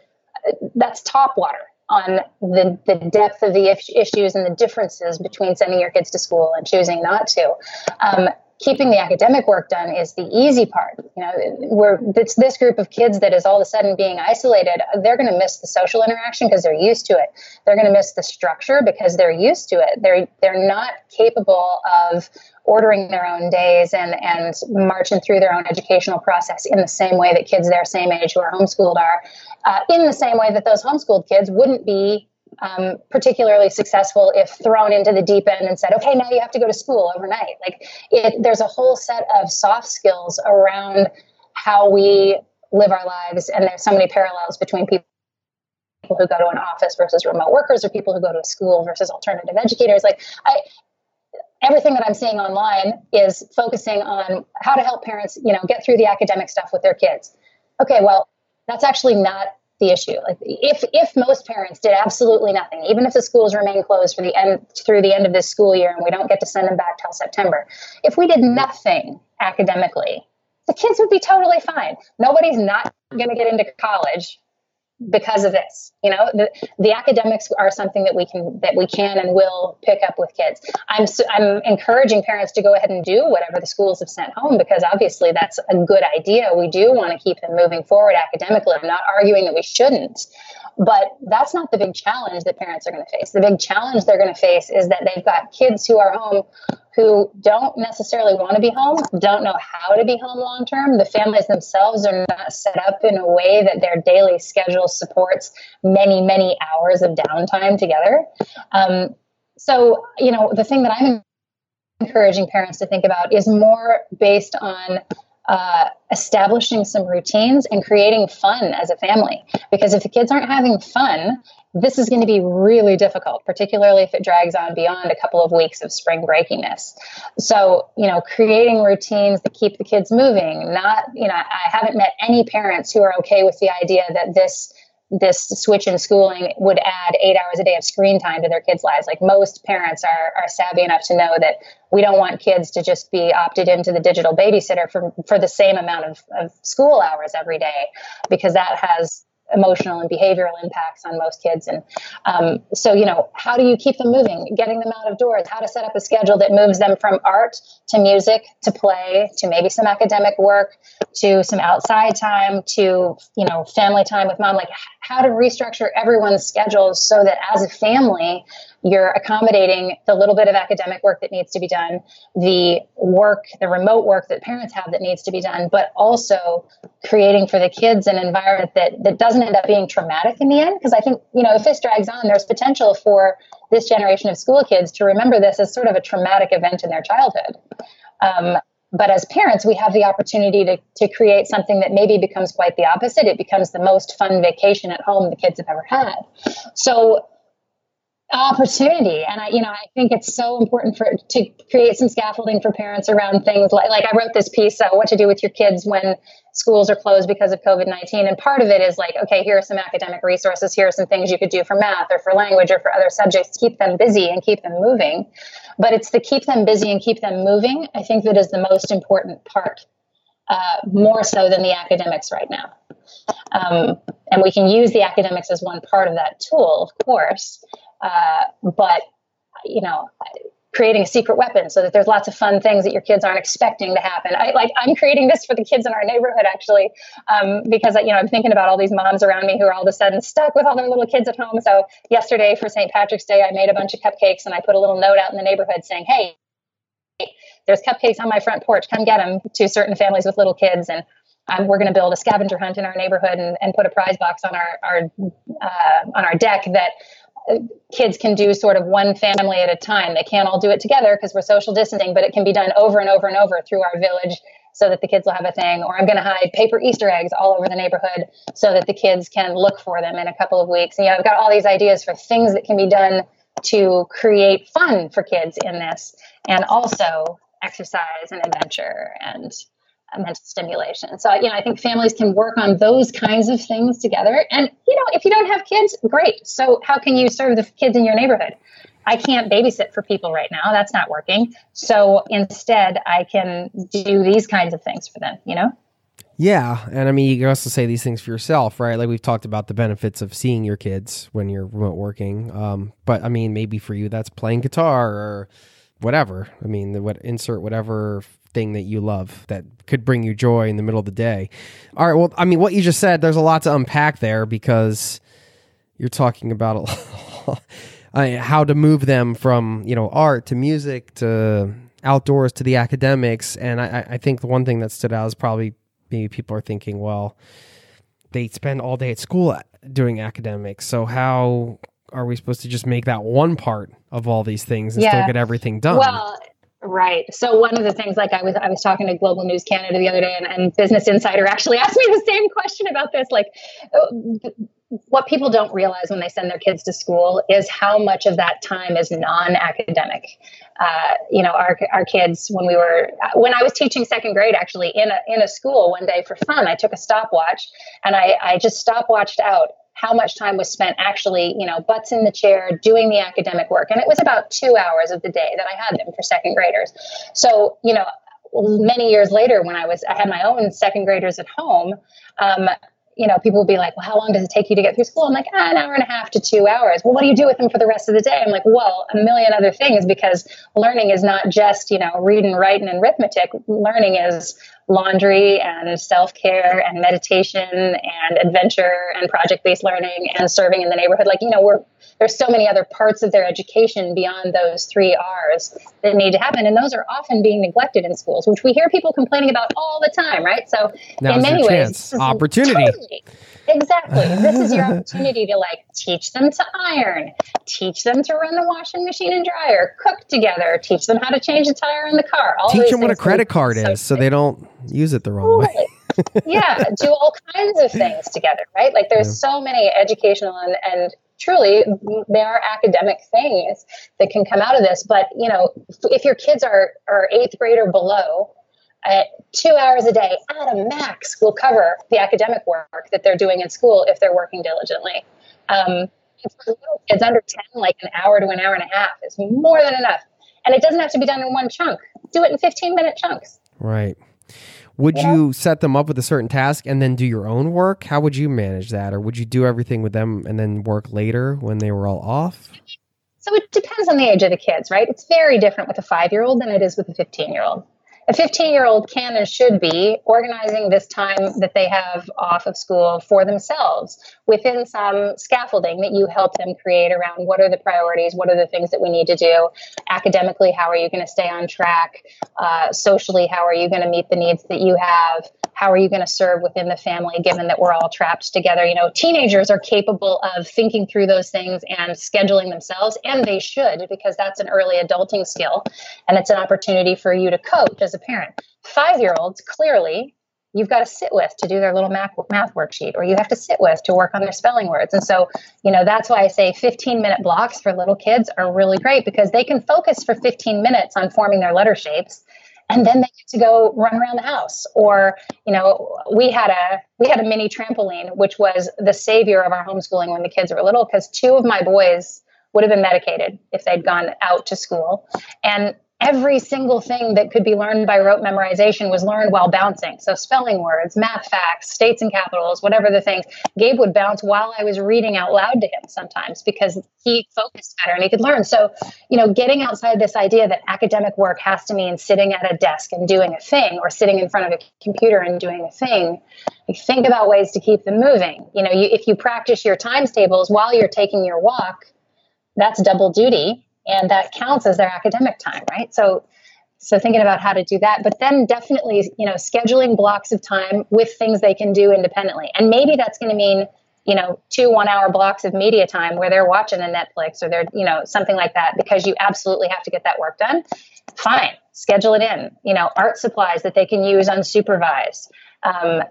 that's top water on the, the depth of the issues and the differences between sending your kids to school and choosing not to. Um, keeping the academic work done is the easy part. You know, where it's this group of kids that is all of a sudden being isolated. They're going to miss the social interaction because they're used to it. They're going to miss the structure because they're used to it. They're they're not capable of ordering their own days and and marching through their own educational process in the same way that kids their same age who are homeschooled are. Uh, in the same way that those homeschooled kids wouldn't be um, particularly successful if thrown into the deep end and said, okay, now you have to go to school overnight. Like it, there's a whole set of soft skills around how we live our lives. And there's so many parallels between people who go to an office versus remote workers or people who go to a school versus alternative educators. Like I, everything that I'm seeing online is focusing on how to help parents, you know, get through the academic stuff with their kids. Okay, well, that's actually not the issue. Like if if most parents did absolutely nothing, even if the schools remain closed for the end through the end of this school year and we don't get to send them back till September, if we did nothing academically, the kids would be totally fine. Nobody's not going to get into college because of this you know the, the academics are something that we can that we can and will pick up with kids. I'm i'm encouraging parents to go ahead and do whatever the schools have sent home because obviously that's a good idea. We do want to keep them moving forward academically. I'm not arguing that we shouldn't but that's not the big challenge that parents are going to face. The big challenge they're going to face is that they've got kids who are home who don't necessarily want to be home, don't know how to be home long term. The families themselves are not set up in a way that their daily schedule supports many, many hours of downtime together. Um, so, you know, the thing that I'm encouraging parents to think about is more based on uh, establishing some routines and creating fun as a family. Because if the kids aren't having fun, this is going to be really difficult, particularly if it drags on beyond a couple of weeks of spring breakiness. So, you know, creating routines that keep the kids moving, not, you know, I haven't met any parents who are okay with the idea that this this switch in schooling would add eight hours a day of screen time to their kids' lives. Like most parents are, are savvy enough to know that we don't want kids to just be opted into the digital babysitter for, for the same amount of, of school hours every day, because that has emotional and behavioral impacts on most kids. And um, so, you know, how do you keep them moving, getting them out of doors, how to set up a schedule that moves them from art to music to play to maybe some academic work to some outside time to, you know, family time with mom, like how to restructure everyone's schedules so that as a family, you're accommodating the little bit of academic work that needs to be done, the work, the remote work that parents have that needs to be done, but also creating for the kids an environment that, that doesn't end up being traumatic in the end. Because I think, you know, if this drags on, there's potential for this generation of school kids to remember this as sort of a traumatic event in their childhood. Um, but as parents, we have the opportunity to, to create something that maybe becomes quite the opposite. It becomes the most fun vacation at home the kids have ever had. So opportunity. And i you know i think it's so important for to create some scaffolding for parents around things like like i wrote this piece uh, what to do with your kids when schools are closed because of covid-19 and part of it is like okay here are some academic resources. Here are some things you could do for math or for language or for other subjects keep them busy and keep them moving. But it's the keep them busy and keep them moving i think that is the most important part uh, more so than the academics right now. Um, and we can use the academics as one part of that tool of course uh, but you know, creating a secret weapon so that there's lots of fun things that your kids aren't expecting to happen. I like I'm creating this for the kids in our neighborhood actually, um, because you know I'm thinking about all these moms around me who are all of a sudden stuck with all their little kids at home. So yesterday for St. Patrick's Day, I made a bunch of cupcakes and I put a little note out in the neighborhood saying, "Hey, there's cupcakes on my front porch. Come get them." To certain families with little kids and. Um, we're going to build a scavenger hunt in our neighborhood and, and put a prize box on our, our uh, on our deck that kids can do sort of one family at a time. They can't all do it together because we're social distancing, but it can be done over and over and over through our village so that the kids will have a thing. Or I'm going to hide paper Easter eggs all over the neighborhood so that the kids can look for them in a couple of weeks. And I've got all these ideas for things that can be done to create fun for kids in this and also exercise and adventure and mental stimulation. So, you know, I think families can work on those kinds of things together. And, you know, if you don't have kids, great. So, how can you serve the kids in your neighborhood? I can't babysit for people right now. That's not working. So, instead, I can do these kinds of things for them, you know? Yeah, and I mean, you can also say these things for yourself, right? Like we've talked about the benefits of seeing your kids when you're remote working. Um, but I mean, maybe for you that's playing guitar or whatever. I mean, what insert whatever thing that you love that could bring you joy in the middle of the day. All right. Well, I mean, what you just said, there's a lot to unpack there because you're talking about how to move them from, you know, art to music to outdoors to the academics. And I, I think the one thing that stood out is probably maybe people are thinking, well, they spend all day at school doing academics. So how are we supposed to just make that one part of all these things and yeah. still get everything done? Well, Right. So one of the things, like I was, I was talking to Global News Canada the other day, and, and Business Insider actually asked me the same question about this. Like, uh, what people don't realize when they send their kids to school is how much of that time is non-academic. Uh, you know, our our kids when we were when I was teaching second grade, actually in a in a school one day for fun, I took a stopwatch and I I just stopwatched out how much time was spent actually, you know, butts in the chair doing the academic work. And it was about two hours of the day that I had them for second graders. So, you know, many years later when I was, I had my own second graders at home, um, you know, people will be like, well, how long does it take you to get through school? I'm like, ah, an hour and a half to two hours. Well, what do you do with them for the rest of the day? I'm like, well, a million other things because learning is not just, you know, reading, writing, and arithmetic. Learning is laundry and self care and meditation and adventure and project based learning and serving in the neighborhood. Like, you know, we're, there's so many other parts of their education beyond those three R's that need to happen. And those are often being neglected in schools, which we hear people complaining about all the time, right? So, Now's in many ways, opportunity. Totally, Exactly. This is your opportunity to like teach them to iron, teach them to run the washing machine and dryer, cook together, teach them how to change the tire in the car. All teach them what a credit card is so they don't use it the wrong way. yeah, do all kinds of things together, right? Like there's yeah. so many educational and, and truly there are academic things that can come out of this. But you know, if your kids are are eighth grade or below, uh, two hours a day at a max will cover the academic work that they're doing in school if they're working diligently. Um, for little kids under 10, like an hour to an hour and a half is more than enough. And it doesn't have to be done in one chunk. Do it in 15 minute chunks. Right. Would yeah. you set them up with a certain task and then do your own work? How would you manage that? Or would you do everything with them and then work later when they were all off? So it depends on the age of the kids, right? It's very different with a five year old than it is with a 15 year old a 15 year old can and should be organizing this time that they have off of school for themselves within some scaffolding that you help them create around what are the priorities, what are the things that we need to do academically, how are you going to stay on track, uh, socially, how are you going to meet the needs that you have, how are you going to serve within the family given that we're all trapped together. You know, teenagers are capable of thinking through those things and scheduling themselves, and they should because that's an early adulting skill and it's an opportunity for you to coach as a parent. Five year olds, clearly, you've got to sit with to do their little math, math worksheet, or you have to sit with to work on their spelling words. And so, you know, that's why I say 15 minute blocks for little kids are really great because they can focus for 15 minutes on forming their letter shapes and then they get to go run around the house or you know we had a we had a mini trampoline which was the savior of our homeschooling when the kids were little because two of my boys would have been medicated if they'd gone out to school and every single thing that could be learned by rote memorization was learned while bouncing. So spelling words, math facts, states and capitals, whatever the things. Gabe would bounce while I was reading out loud to him sometimes because he focused better and he could learn. So, you know, getting outside this idea that academic work has to mean sitting at a desk and doing a thing or sitting in front of a computer and doing a thing. Think about ways to keep them moving. You know, you, if you practice your times tables while you're taking your walk, that's double duty and that counts as their academic time, right? So so thinking about how to do that, but then definitely, you know, scheduling blocks of time with things they can do independently. And maybe that's going to mean, you know, two one hour blocks of media time where they're watching a Netflix or they're, you know, something like that because you absolutely have to get that work done. Fine, schedule it in. You know, art supplies that they can use unsupervised. Um,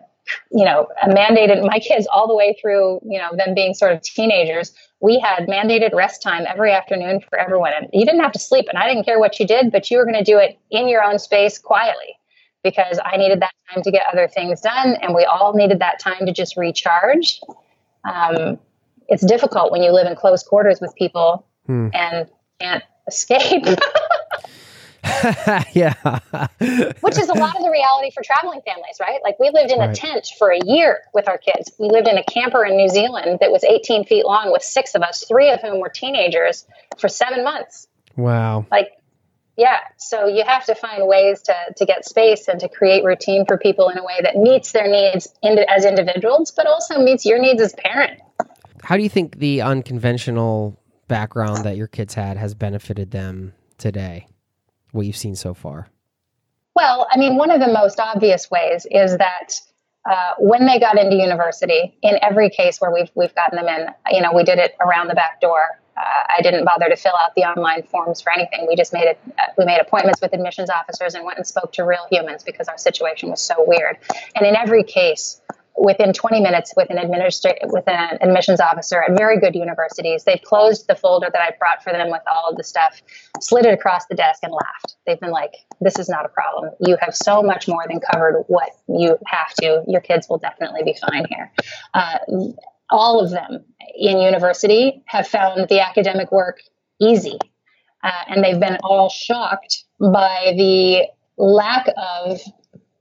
you know, a mandated my kids all the way through, you know, them being sort of teenagers we had mandated rest time every afternoon for everyone. And you didn't have to sleep, and I didn't care what you did, but you were going to do it in your own space quietly because I needed that time to get other things done, and we all needed that time to just recharge. Um, it's difficult when you live in close quarters with people hmm. and can't escape. yeah. Which is a lot of the reality for traveling families, right? Like we lived in right. a tent for a year with our kids. We lived in a camper in New Zealand that was 18 feet long with six of us, three of whom were teenagers for seven months. Wow. Like, yeah. So you have to find ways to, to get space and to create routine for people in a way that meets their needs in, as individuals, but also meets your needs as parent. How do you think the unconventional background that your kids had has benefited them today? What you've seen so far? Well, I mean, one of the most obvious ways is that uh, when they got into university, in every case where we've we've gotten them in, you know, we did it around the back door. Uh, I didn't bother to fill out the online forms for anything. We just made it. Uh, we made appointments with admissions officers and went and spoke to real humans because our situation was so weird. And in every case, within 20 minutes with an administrator with an admissions officer at very good universities. They've closed the folder that i brought for them with all of the stuff slid it across the desk and laughed. They've been like this is not a problem. You have so much more than covered what you have to. Your kids will definitely be fine here. Uh, all of them in university have found the academic work easy uh, and they've been all shocked by the lack of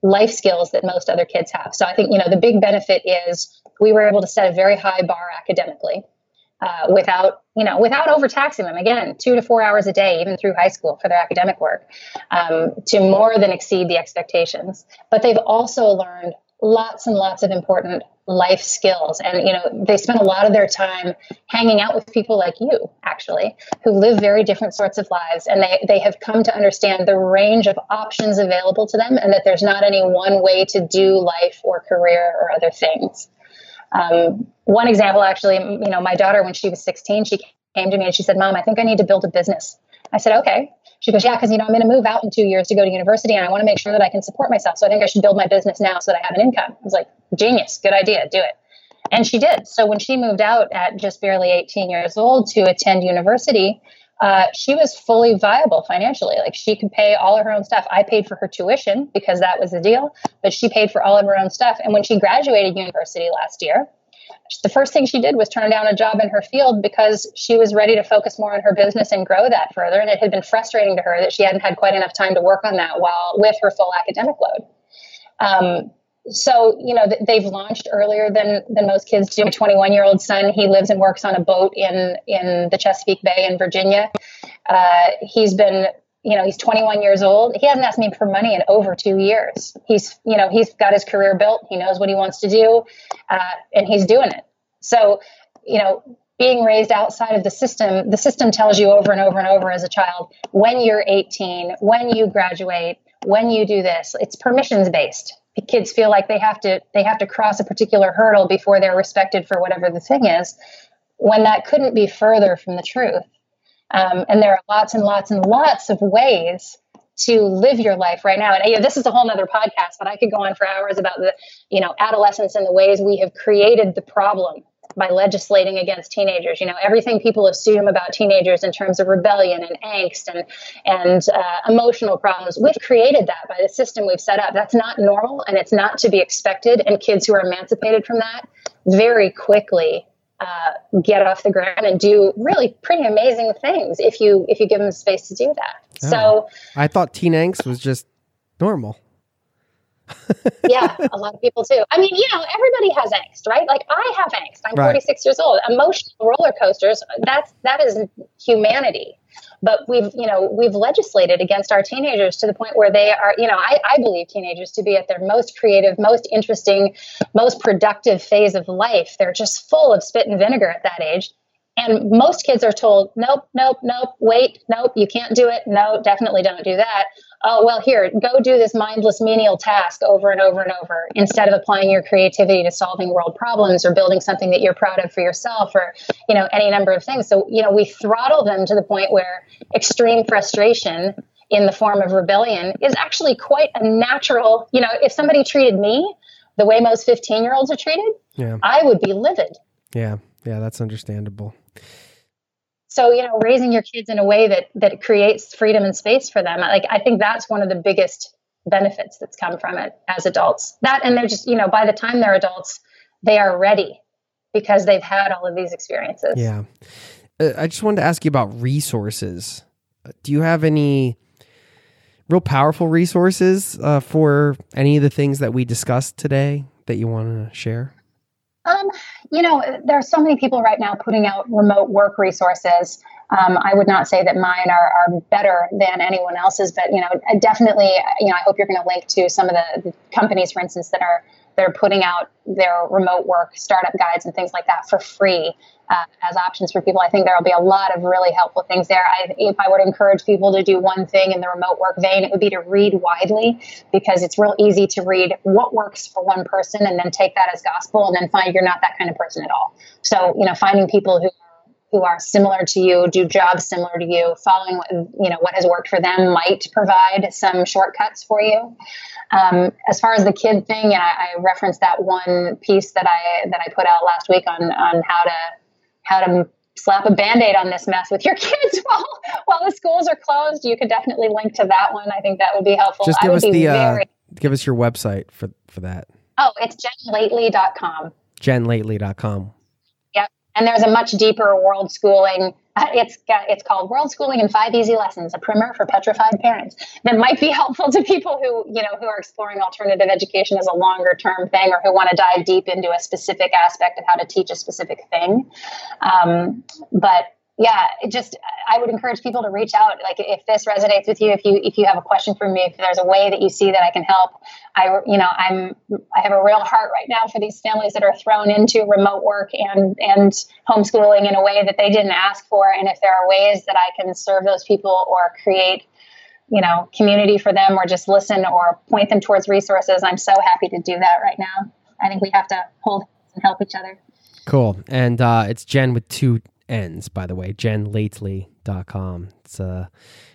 life skills that most other kids have. So I think, you know, the big benefit is we were able to set a very high bar academically uh, without, you know, without overtaxing them. Again, two to four hours a day, even through high school for their academic work, um, to more than exceed the expectations. But they've also learned lots and lots of important life skills and you know they spend a lot of their time hanging out with people like you actually who live very different sorts of lives and they, they have come to understand the range of options available to them and that there's not any one way to do life or career or other things Um, one example, actually, you know, my daughter, when she was 16, she came to me and she said, Mom, I think I need to build a business. I said, okay. She goes, yeah, because, you know, I'm going to move out in two years to go to university and I want to make sure that I can support myself. So I think I should build my business now so that I have an income. I was like, genius, good idea, do it. And she did. So when she moved out at just barely 18 years old to attend university, uh, she was fully viable financially. Like she could pay all of her own stuff. I paid for her tuition because that was the deal, but she paid for all of her own stuff. And when she graduated university last year, the first thing she did was turn down a job in her field because she was ready to focus more on her business and grow that further. And it had been frustrating to her that she hadn't had quite enough time to work on that while with her full academic load. Um, so you know they've launched earlier than than most kids do. My 21 year old son, he lives and works on a boat in in the Chesapeake Bay in Virginia. Uh, he's been you know he's 21 years old. He hasn't asked me for money in over two years. He's you know he's got his career built. He knows what he wants to do uh, and he's doing it. So you know being raised outside of the system the system tells you over and over and over as a child when you're 18 when you graduate when you do this it's permissions based kids feel like they have to they have to cross a particular hurdle before they're respected for whatever the thing is when that couldn't be further from the truth um, and there are lots and lots and lots of ways to live your life right now. And you know, this is a whole nother podcast, but I could go on for hours about the, you know, adolescence and the ways we have created the problem by legislating against teenagers. You know, everything people assume about teenagers in terms of rebellion and angst and and uh, emotional problems, we've created that by the system we've set up. That's not normal, and it's not to be expected. And kids who are emancipated from that very quickly uh, get off the ground and do really pretty amazing things if you if you give them space to do that. Oh. So I thought teen angst was just normal. yeah, a lot of people too. I mean, you know, everybody has angst, right? Like I have angst. I'm right. 46 years old. Emotional roller coasters. That's that is humanity but we've you know we've legislated against our teenagers to the point where they are you know I, I, believe teenagers to be at their most creative most interesting most productive phase of life. They're just full of spit and vinegar at that age. And most kids are told nope nope nope wait nope you can't do it. No definitely don't do that oh well here go do this mindless menial task over and over and over instead of applying your creativity to solving world problems or building something that you're proud of for yourself or you know any number of things. So you know we throttle them to the point where extreme frustration in the form of rebellion is actually quite a natural you know if somebody treated me the way most 15 year olds are treated yeah. i would be livid. Yeah. Yeah that's understandable so you know raising your kids in a way that that creates freedom and space for them like i think that's one of the biggest benefits that's come from it as adults. That and they're just you know by the time they're adults they are ready because they've had all of these experiences. Yeah. Uh, i just wanted to ask you about resources. Do you have any real powerful resources uh, for any of the things that we discussed today that you want to share? Um, you know, there are so many people right now putting out remote work resources. Um, I would not say that mine are, are better than anyone else's, but you know, definitely, you know, I hope you're going to link to some of the, the companies, for instance, that are they're putting out their remote work startup guides and things like that for free uh, as options for people. I think there will be a lot of really helpful things there. I, if I would encourage people to do one thing in the remote work vein, it would be to read widely because it's real easy to read what works for one person and then take that as gospel and then find you're not that kind of person at all. So, you know, finding people who who are similar to you, do jobs similar to you, following what you know what has worked for them might provide some shortcuts for you. Um, as far as the kid thing, and I, I referenced that one piece that I that I put out last week on on how to how to slap a band-aid on this mess with your kids while while the schools are closed. You could definitely link to that one. I think that would be helpful. Just give us the uh, very... uh, give us your website for for that. Oh it's jennlately.com jennlately.com yep. And there's a much deeper world schooling it's it's called World Schooling in Five Easy Lessons, a primer for petrified parents that might be helpful to people who you know who are exploring alternative education as a longer term thing or who want to dive deep into a specific aspect of how to teach a specific thing. Um, but yeah, it just I would encourage people to reach out. Like if this resonates with you, if you if you have a question for me, if there's a way that you see that I can help, I you know I'm I have a real heart right now for these families that are thrown into remote work and and homeschooling in a way that they didn't ask for. And if there are ways that I can serve those people or create you know community for them or just listen or point them towards resources, I'm so happy to do that right now. I think we have to hold and help each other. Cool. And uh, it's Jen with two N's, by the way, jennlately.com. It's uh,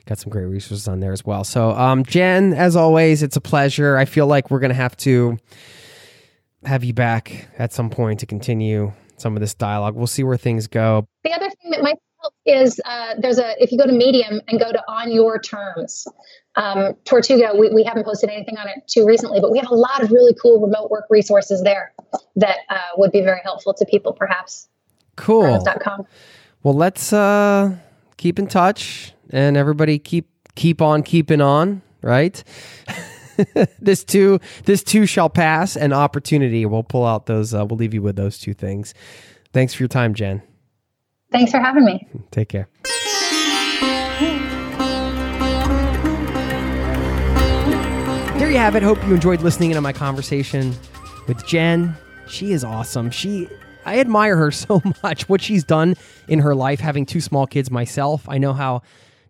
got some great resources on there as well. So, um, Jen, as always, it's a pleasure. I feel like we're going to have to have you back at some point to continue some of this dialogue. We'll see where things go. The other thing that might help is uh, there's a, if you go to Medium and go to On Your Terms, um, Tortuga, we, we haven't posted anything on it too recently, but we have a lot of really cool remote work resources there that uh, would be very helpful to people, perhaps. Cool. Well, let's uh, keep in touch and everybody keep keep on keeping on, right? this too this too shall pass and opportunity. We'll pull out those uh, we'll leave you with those two things. Thanks for your time, Jen. Thanks for having me. Take care. There you have it. Hope you enjoyed listening to my conversation with Jen. She is awesome. She I admire her so much what she's done in her life having two small kids myself. I know how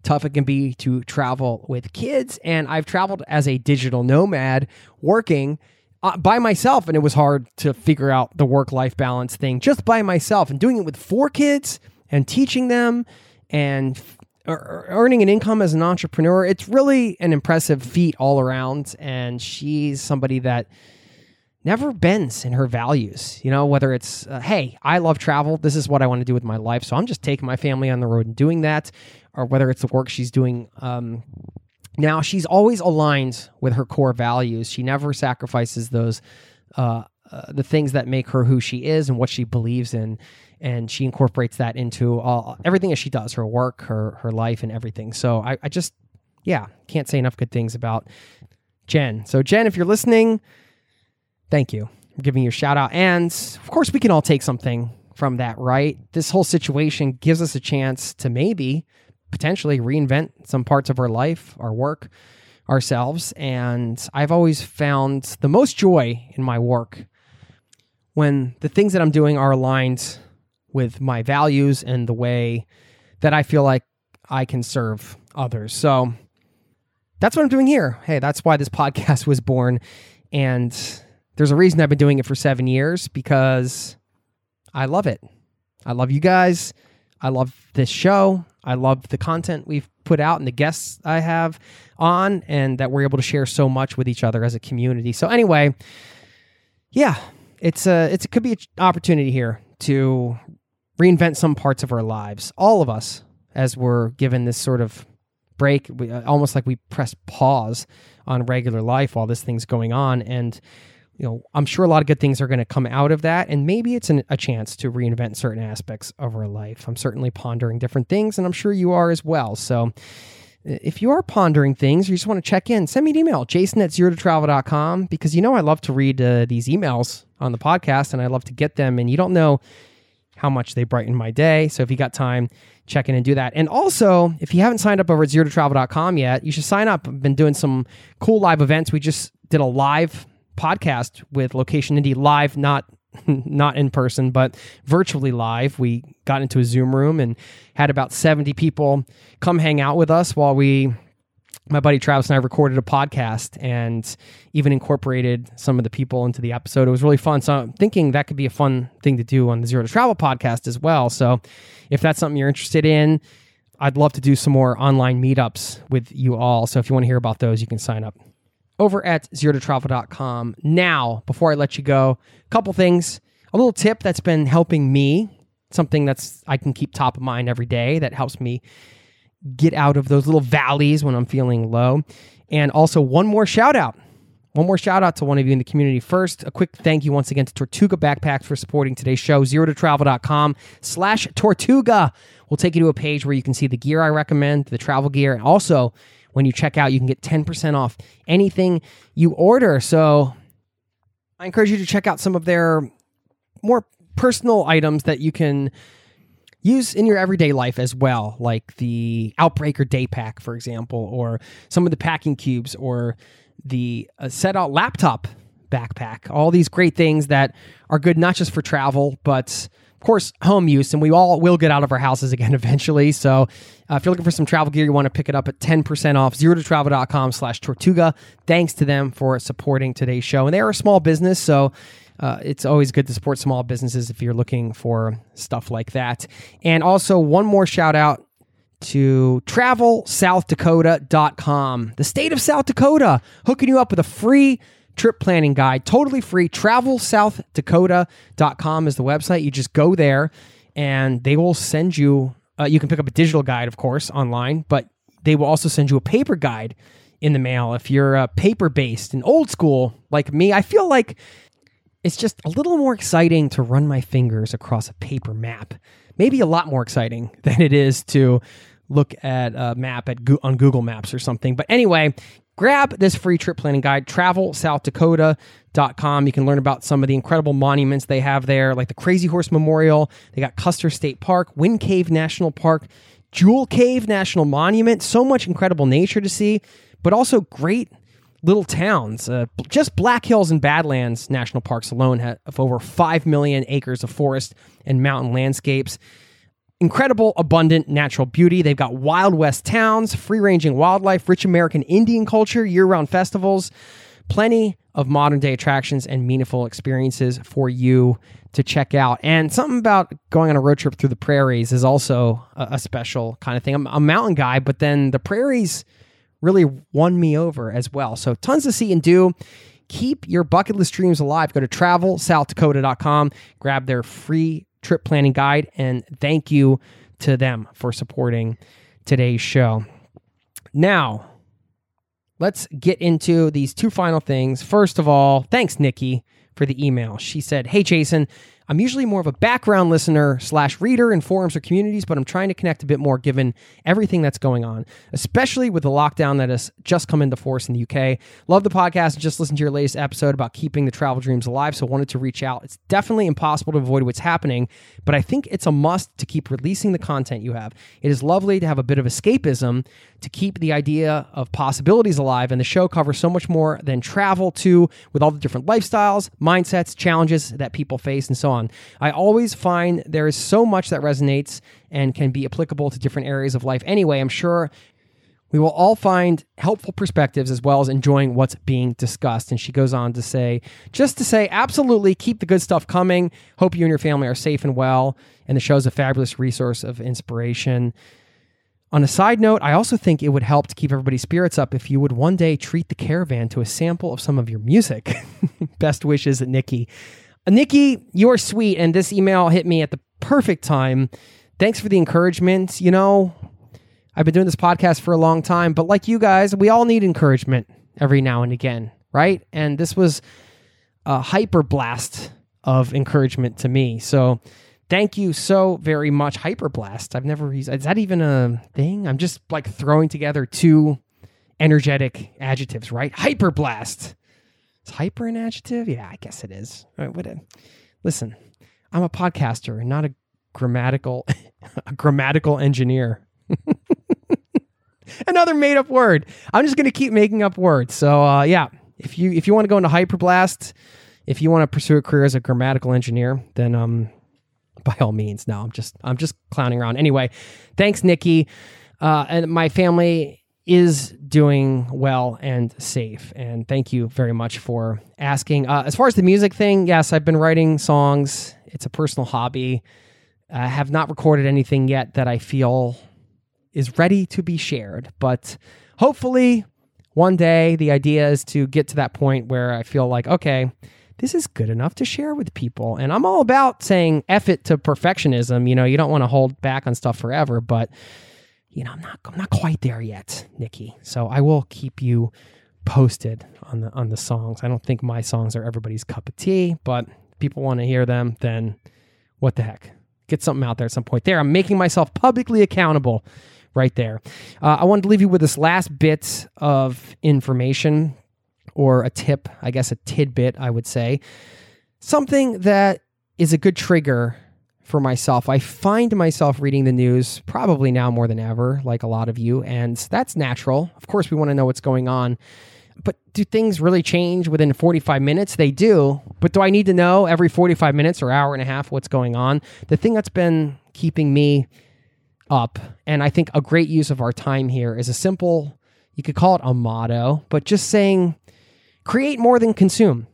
tough it can be to travel with kids and I've traveled as a digital nomad working uh, by myself and it was hard to figure out the work life balance thing just by myself and doing it with four kids and teaching them and earning an income as an entrepreneur it's really an impressive feat all around and she's somebody that never bends in her values. You know, whether it's, uh, hey, I love travel. This is what I want to do with my life. So I'm just taking my family on the road and doing that. Or whether it's the work she's doing. Um, now, she's always aligned with her core values. She never sacrifices those, uh, uh, the things that make her who she is and what she believes in. And she incorporates that into all, everything that she does her work, her, her life, and everything. So I, I just, yeah, can't say enough good things about Jen. So, Jen, if you're listening, thank you for giving you a shout out. And of course, we can all take something from that, right? This whole situation gives us a chance to maybe potentially reinvent some parts of our life, our work, ourselves. And I've always found the most joy in my work when the things that I'm doing are aligned with my values and the way that I feel like I can serve others. So that's what I'm doing here. Hey, that's why this podcast was born. And there's a reason I've been doing it for seven years because I love it. I love you guys. I love this show. I love the content we've put out and the guests I have on, and that we're able to share so much with each other as a community. So, anyway, yeah, it's a it's it could be an opportunity here to reinvent some parts of our lives. All of us, as we're given this sort of break, we, uh, almost like we press pause on regular life while this thing's going on, and you know, I'm sure a lot of good things are going to come out of that. And maybe it's an, a chance to reinvent certain aspects of our life. I'm certainly pondering different things, and I'm sure you are as well. So if you are pondering things or you just want to check in, send me an email, jason at zero to travel.com, because you know I love to read uh, these emails on the podcast and I love to get them. And you don't know how much they brighten my day. So if you got time, check in and do that. And also, if you haven't signed up over at zero to travel.com yet, you should sign up. I've been doing some cool live events. We just did a live podcast with Location Indie live, not not in person, but virtually live. We got into a Zoom room and had about 70 people come hang out with us while we my buddy Travis and I recorded a podcast and even incorporated some of the people into the episode. It was really fun. So I'm thinking that could be a fun thing to do on the Zero to Travel podcast as well. So if that's something you're interested in, I'd love to do some more online meetups with you all. So if you want to hear about those, you can sign up over at zero to travel.com. Now, before I let you go, a couple things. A little tip that's been helping me, something that's I can keep top of mind every day that helps me get out of those little valleys when I'm feeling low. And also one more shout out. One more shout out to one of you in the community. First, a quick thank you once again to Tortuga Backpacks for supporting today's show. Zero to travel.com slash Tortuga will take you to a page where you can see the gear I recommend, the travel gear, and also when you check out, you can get 10% off anything you order. So I encourage you to check out some of their more personal items that you can use in your everyday life as well, like the Outbreaker Day Pack, for example, or some of the packing cubes, or the uh, Setout laptop backpack. All these great things that are good not just for travel, but of course, home use, and we all will get out of our houses again eventually. So uh, if you're looking for some travel gear, you want to pick it up at 10% off, zero to travel.com slash Tortuga. Thanks to them for supporting today's show. And they are a small business, so uh, it's always good to support small businesses if you're looking for stuff like that. And also, one more shout out to travelsouthdakota.com. The state of South Dakota hooking you up with a free trip planning guide, totally free. Travelsouthdakota.com is the website. You just go there and they will send you, uh, you can pick up a digital guide, of course, online, but they will also send you a paper guide in the mail. If you're uh, paper based and old school like me, I feel like it's just a little more exciting to run my fingers across a paper map. Maybe a lot more exciting than it is to look at a map at on Google Maps or something. But anyway, grab this free trip planning guide, travelsouthdakota.com. You can learn about some of the incredible monuments they have there, like the Crazy Horse Memorial. They got Custer State Park, Wind Cave National Park, Jewel Cave National Monument. So much incredible nature to see, but also great little towns. Uh, just Black Hills and Badlands National Parks alone have over 5 million acres of forest and mountain landscapes. Incredible, abundant natural beauty. They've got Wild West towns, free ranging wildlife, rich American Indian culture, year round festivals, plenty of modern day attractions and meaningful experiences for you to check out. And something about going on a road trip through the prairies is also a, a special kind of thing. I'm a mountain guy, but then the prairies really won me over as well. So tons to see and do. Keep your bucket list dreams alive. Go to travelsouthdakota.com, grab their free trip planning guide, and thank you to them for supporting today's show. Now, let's get into these two final things. First of all, thanks, Nikki, for the email. She said, Hey, Jason, I'm usually more of a background listener slash reader in forums or communities, but I'm trying to connect a bit more given everything that's going on, especially with the lockdown that has just come into force in the UK. Love the podcast and just listened to your latest episode about keeping the travel dreams alive, so wanted to reach out. It's definitely impossible to avoid what's happening, but I think it's a must to keep releasing the content you have. It is lovely to have a bit of escapism to keep the idea of possibilities alive, and the show covers so much more than travel too, with all the different lifestyles, mindsets, challenges that people face, and so on. I always find there is so much that resonates and can be applicable to different areas of life anyway. I'm sure we will all find helpful perspectives as well as enjoying what's being discussed. And she goes on to say, just to say, absolutely keep the good stuff coming. Hope you and your family are safe and well. And the show's a fabulous resource of inspiration. On a side note, I also think it would help to keep everybody's spirits up if you would one day treat the caravan to a sample of some of your music. Best wishes, Nikki. Uh, Nikki, you're sweet, and this email hit me at the perfect time. Thanks for the encouragement. You know, I've been doing this podcast for a long time, but like you guys, we all need encouragement every now and again, right? And this was a hyper blast of encouragement to me. So thank you so very much. Hyperblast. I've never used is that even a thing? I'm just like throwing together two energetic adjectives, right? Hyper blast. Is hyper an adjective? Yeah, I guess it is. What a, listen, I'm a podcaster and not a grammatical a grammatical engineer. Another made up word. I'm just gonna keep making up words. So uh, yeah, if you if you want to go into hyperblast, if you want to pursue a career as a grammatical engineer, then um by all means. No, I'm just I'm just clowning around. Anyway, thanks, Nikki. Uh, and my family is doing well and safe. And thank you very much for asking. Uh, as far as the music thing, yes, I've been writing songs. It's a personal hobby. I have not recorded anything yet that I feel is ready to be shared, but hopefully one day the idea is to get to that point where I feel like, okay, this is good enough to share with people. And I'm all about saying F it to perfectionism. You know, you don't want to hold back on stuff forever, but you know, I'm not I'm not quite there yet, Nikki. So I will keep you posted on the on the songs. I don't think my songs are everybody's cup of tea, but people want to hear them, then what the heck? Get something out there at some point. There, I'm making myself publicly accountable right there. Uh, I wanted to leave you with this last bit of information or a tip, I guess a tidbit, I would say. Something that is a good trigger for myself. I find myself reading the news probably now more than ever, like a lot of you, and that's natural. Of course, we want to know what's going on. But do things really change within 45 minutes? They do. But do I need to know every 45 minutes or hour and a half what's going on? The thing that's been keeping me up, and I think a great use of our time here is a simple, you could call it a motto, but just saying create more than consume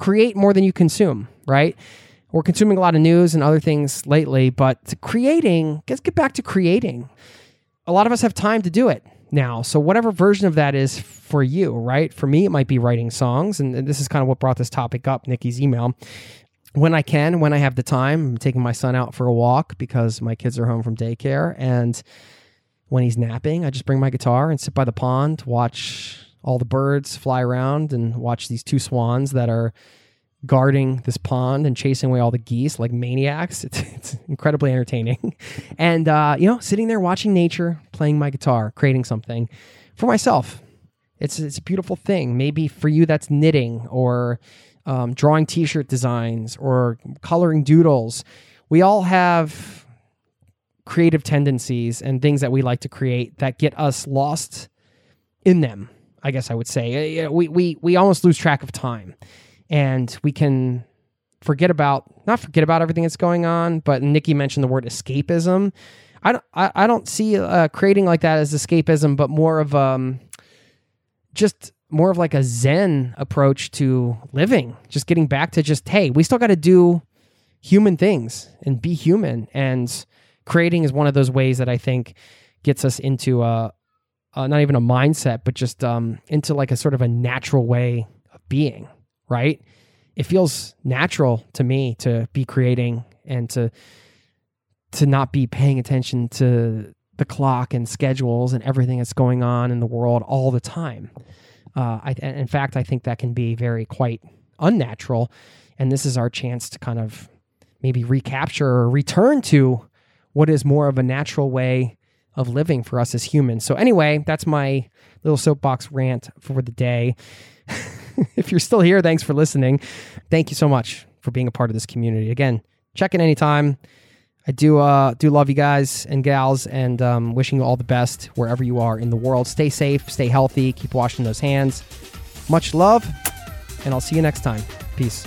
create more than you consume, right? We're consuming a lot of news and other things lately, but creating, let's get back to creating. A lot of us have time to do it now. So, whatever version of that is for you, right? For me, it might be writing songs. And this is kind of what brought this topic up, Nikki's email. When I can, when I have the time, I'm taking my son out for a walk because my kids are home from daycare. And when he's napping, I just bring my guitar and sit by the pond, to watch all the birds fly around, and watch these two swans that are guarding this pond and chasing away all the geese like maniacs. It's, it's incredibly entertaining. and, uh, you know, sitting there watching nature, playing my guitar, creating something for myself. It's, it's a beautiful thing. Maybe for you, that's knitting or um, drawing t shirt designs or coloring doodles. We all have creative tendencies and things that we like to create that get us lost in them. I guess I would say we we we almost lose track of time, and we can forget about not forget about everything that's going on. But Nikki mentioned the word escapism. I don't I, I don't see uh, creating like that as escapism, but more of um just more of like a zen approach to living. Just getting back to just hey, we still got to do human things and be human and creating is one of those ways that I think gets us into a, a not even a mindset, but just um, into like a sort of a natural way of being, right? It feels natural to me to be creating and to to not be paying attention to the clock and schedules and everything that's going on in the world all the time. Uh, I, in fact, I think that can be very quite unnatural, and this is our chance to kind of maybe recapture or return to what is more of a natural way of living for us as humans. So, anyway, that's my little soapbox rant for the day. if you're still here, thanks for listening. Thank you so much for being a part of this community. Again, check in anytime. I do uh, do love you guys and gals, and um, wishing you all the best wherever you are in the world. Stay safe, stay healthy, keep washing those hands. Much love, and I'll see you next time. Peace.